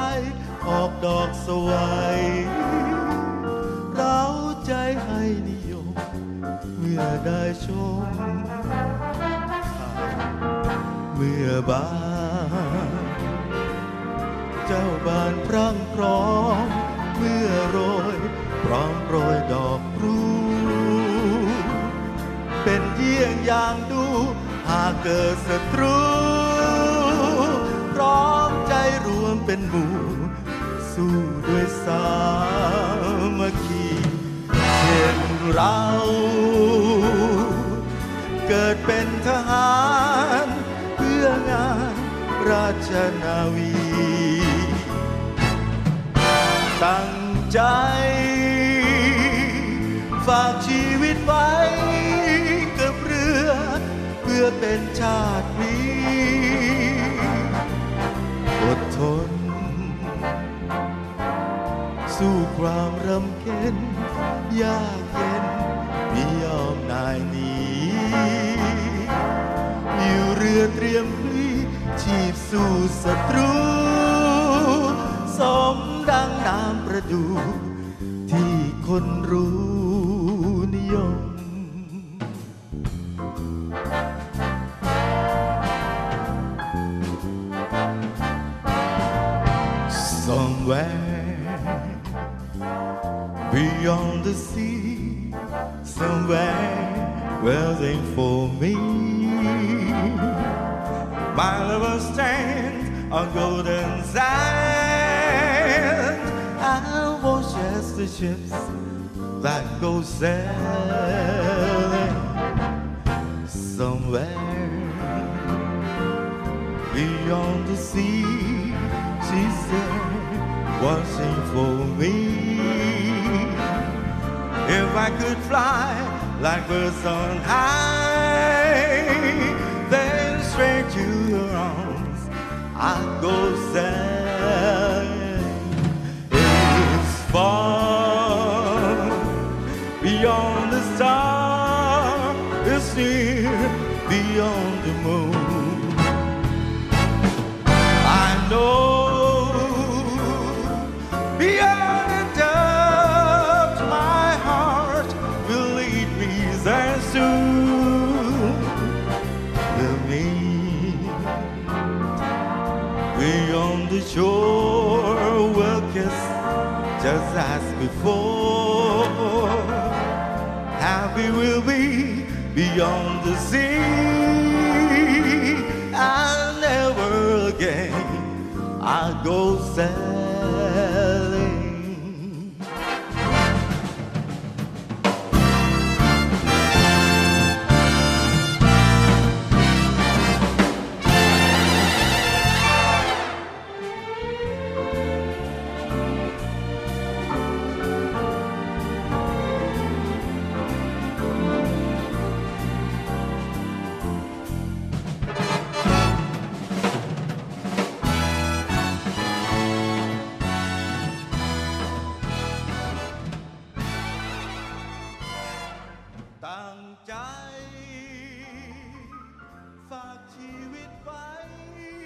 ออกดอกสวยเราใจให้นิยม เมื่อได้ชม เมื่อบานเจ้าบานพรั่งพร้อม เมื่อโรยพร้อมโรยดอกรูเป็นเยี่ยงอย่างดู หากเกิดศัตรู อมใจรวมเป็นหมู่ สู้ด้วยสามัคคีเช่นเรา เกิดเป็นทหาร เพื่องานราชนาวี ตั้งใจ ฝากชีวิตไว้กับเรือ เพื่อเป็นชาตินี้ อดทน สู้ความรำเค็ญยากเย็นไม่ยอมนายหนีอยู่เรือเตรียมพลีชีพสู้ศัตรู สมดังน้ำประดู ที่คนรู้นิยม beyond the sea, somewhere waiting for me. My lover stands on golden sand. I watch as the ships that go sailing somewhere beyond the sea. She's there watching for me. If I could fly like birds on high, then straight to your arms I'd go sailing. It's far beyond the star, it's near beyond the moon. I know before. Happy we'll be beyond the sea. And never again I'll go sad.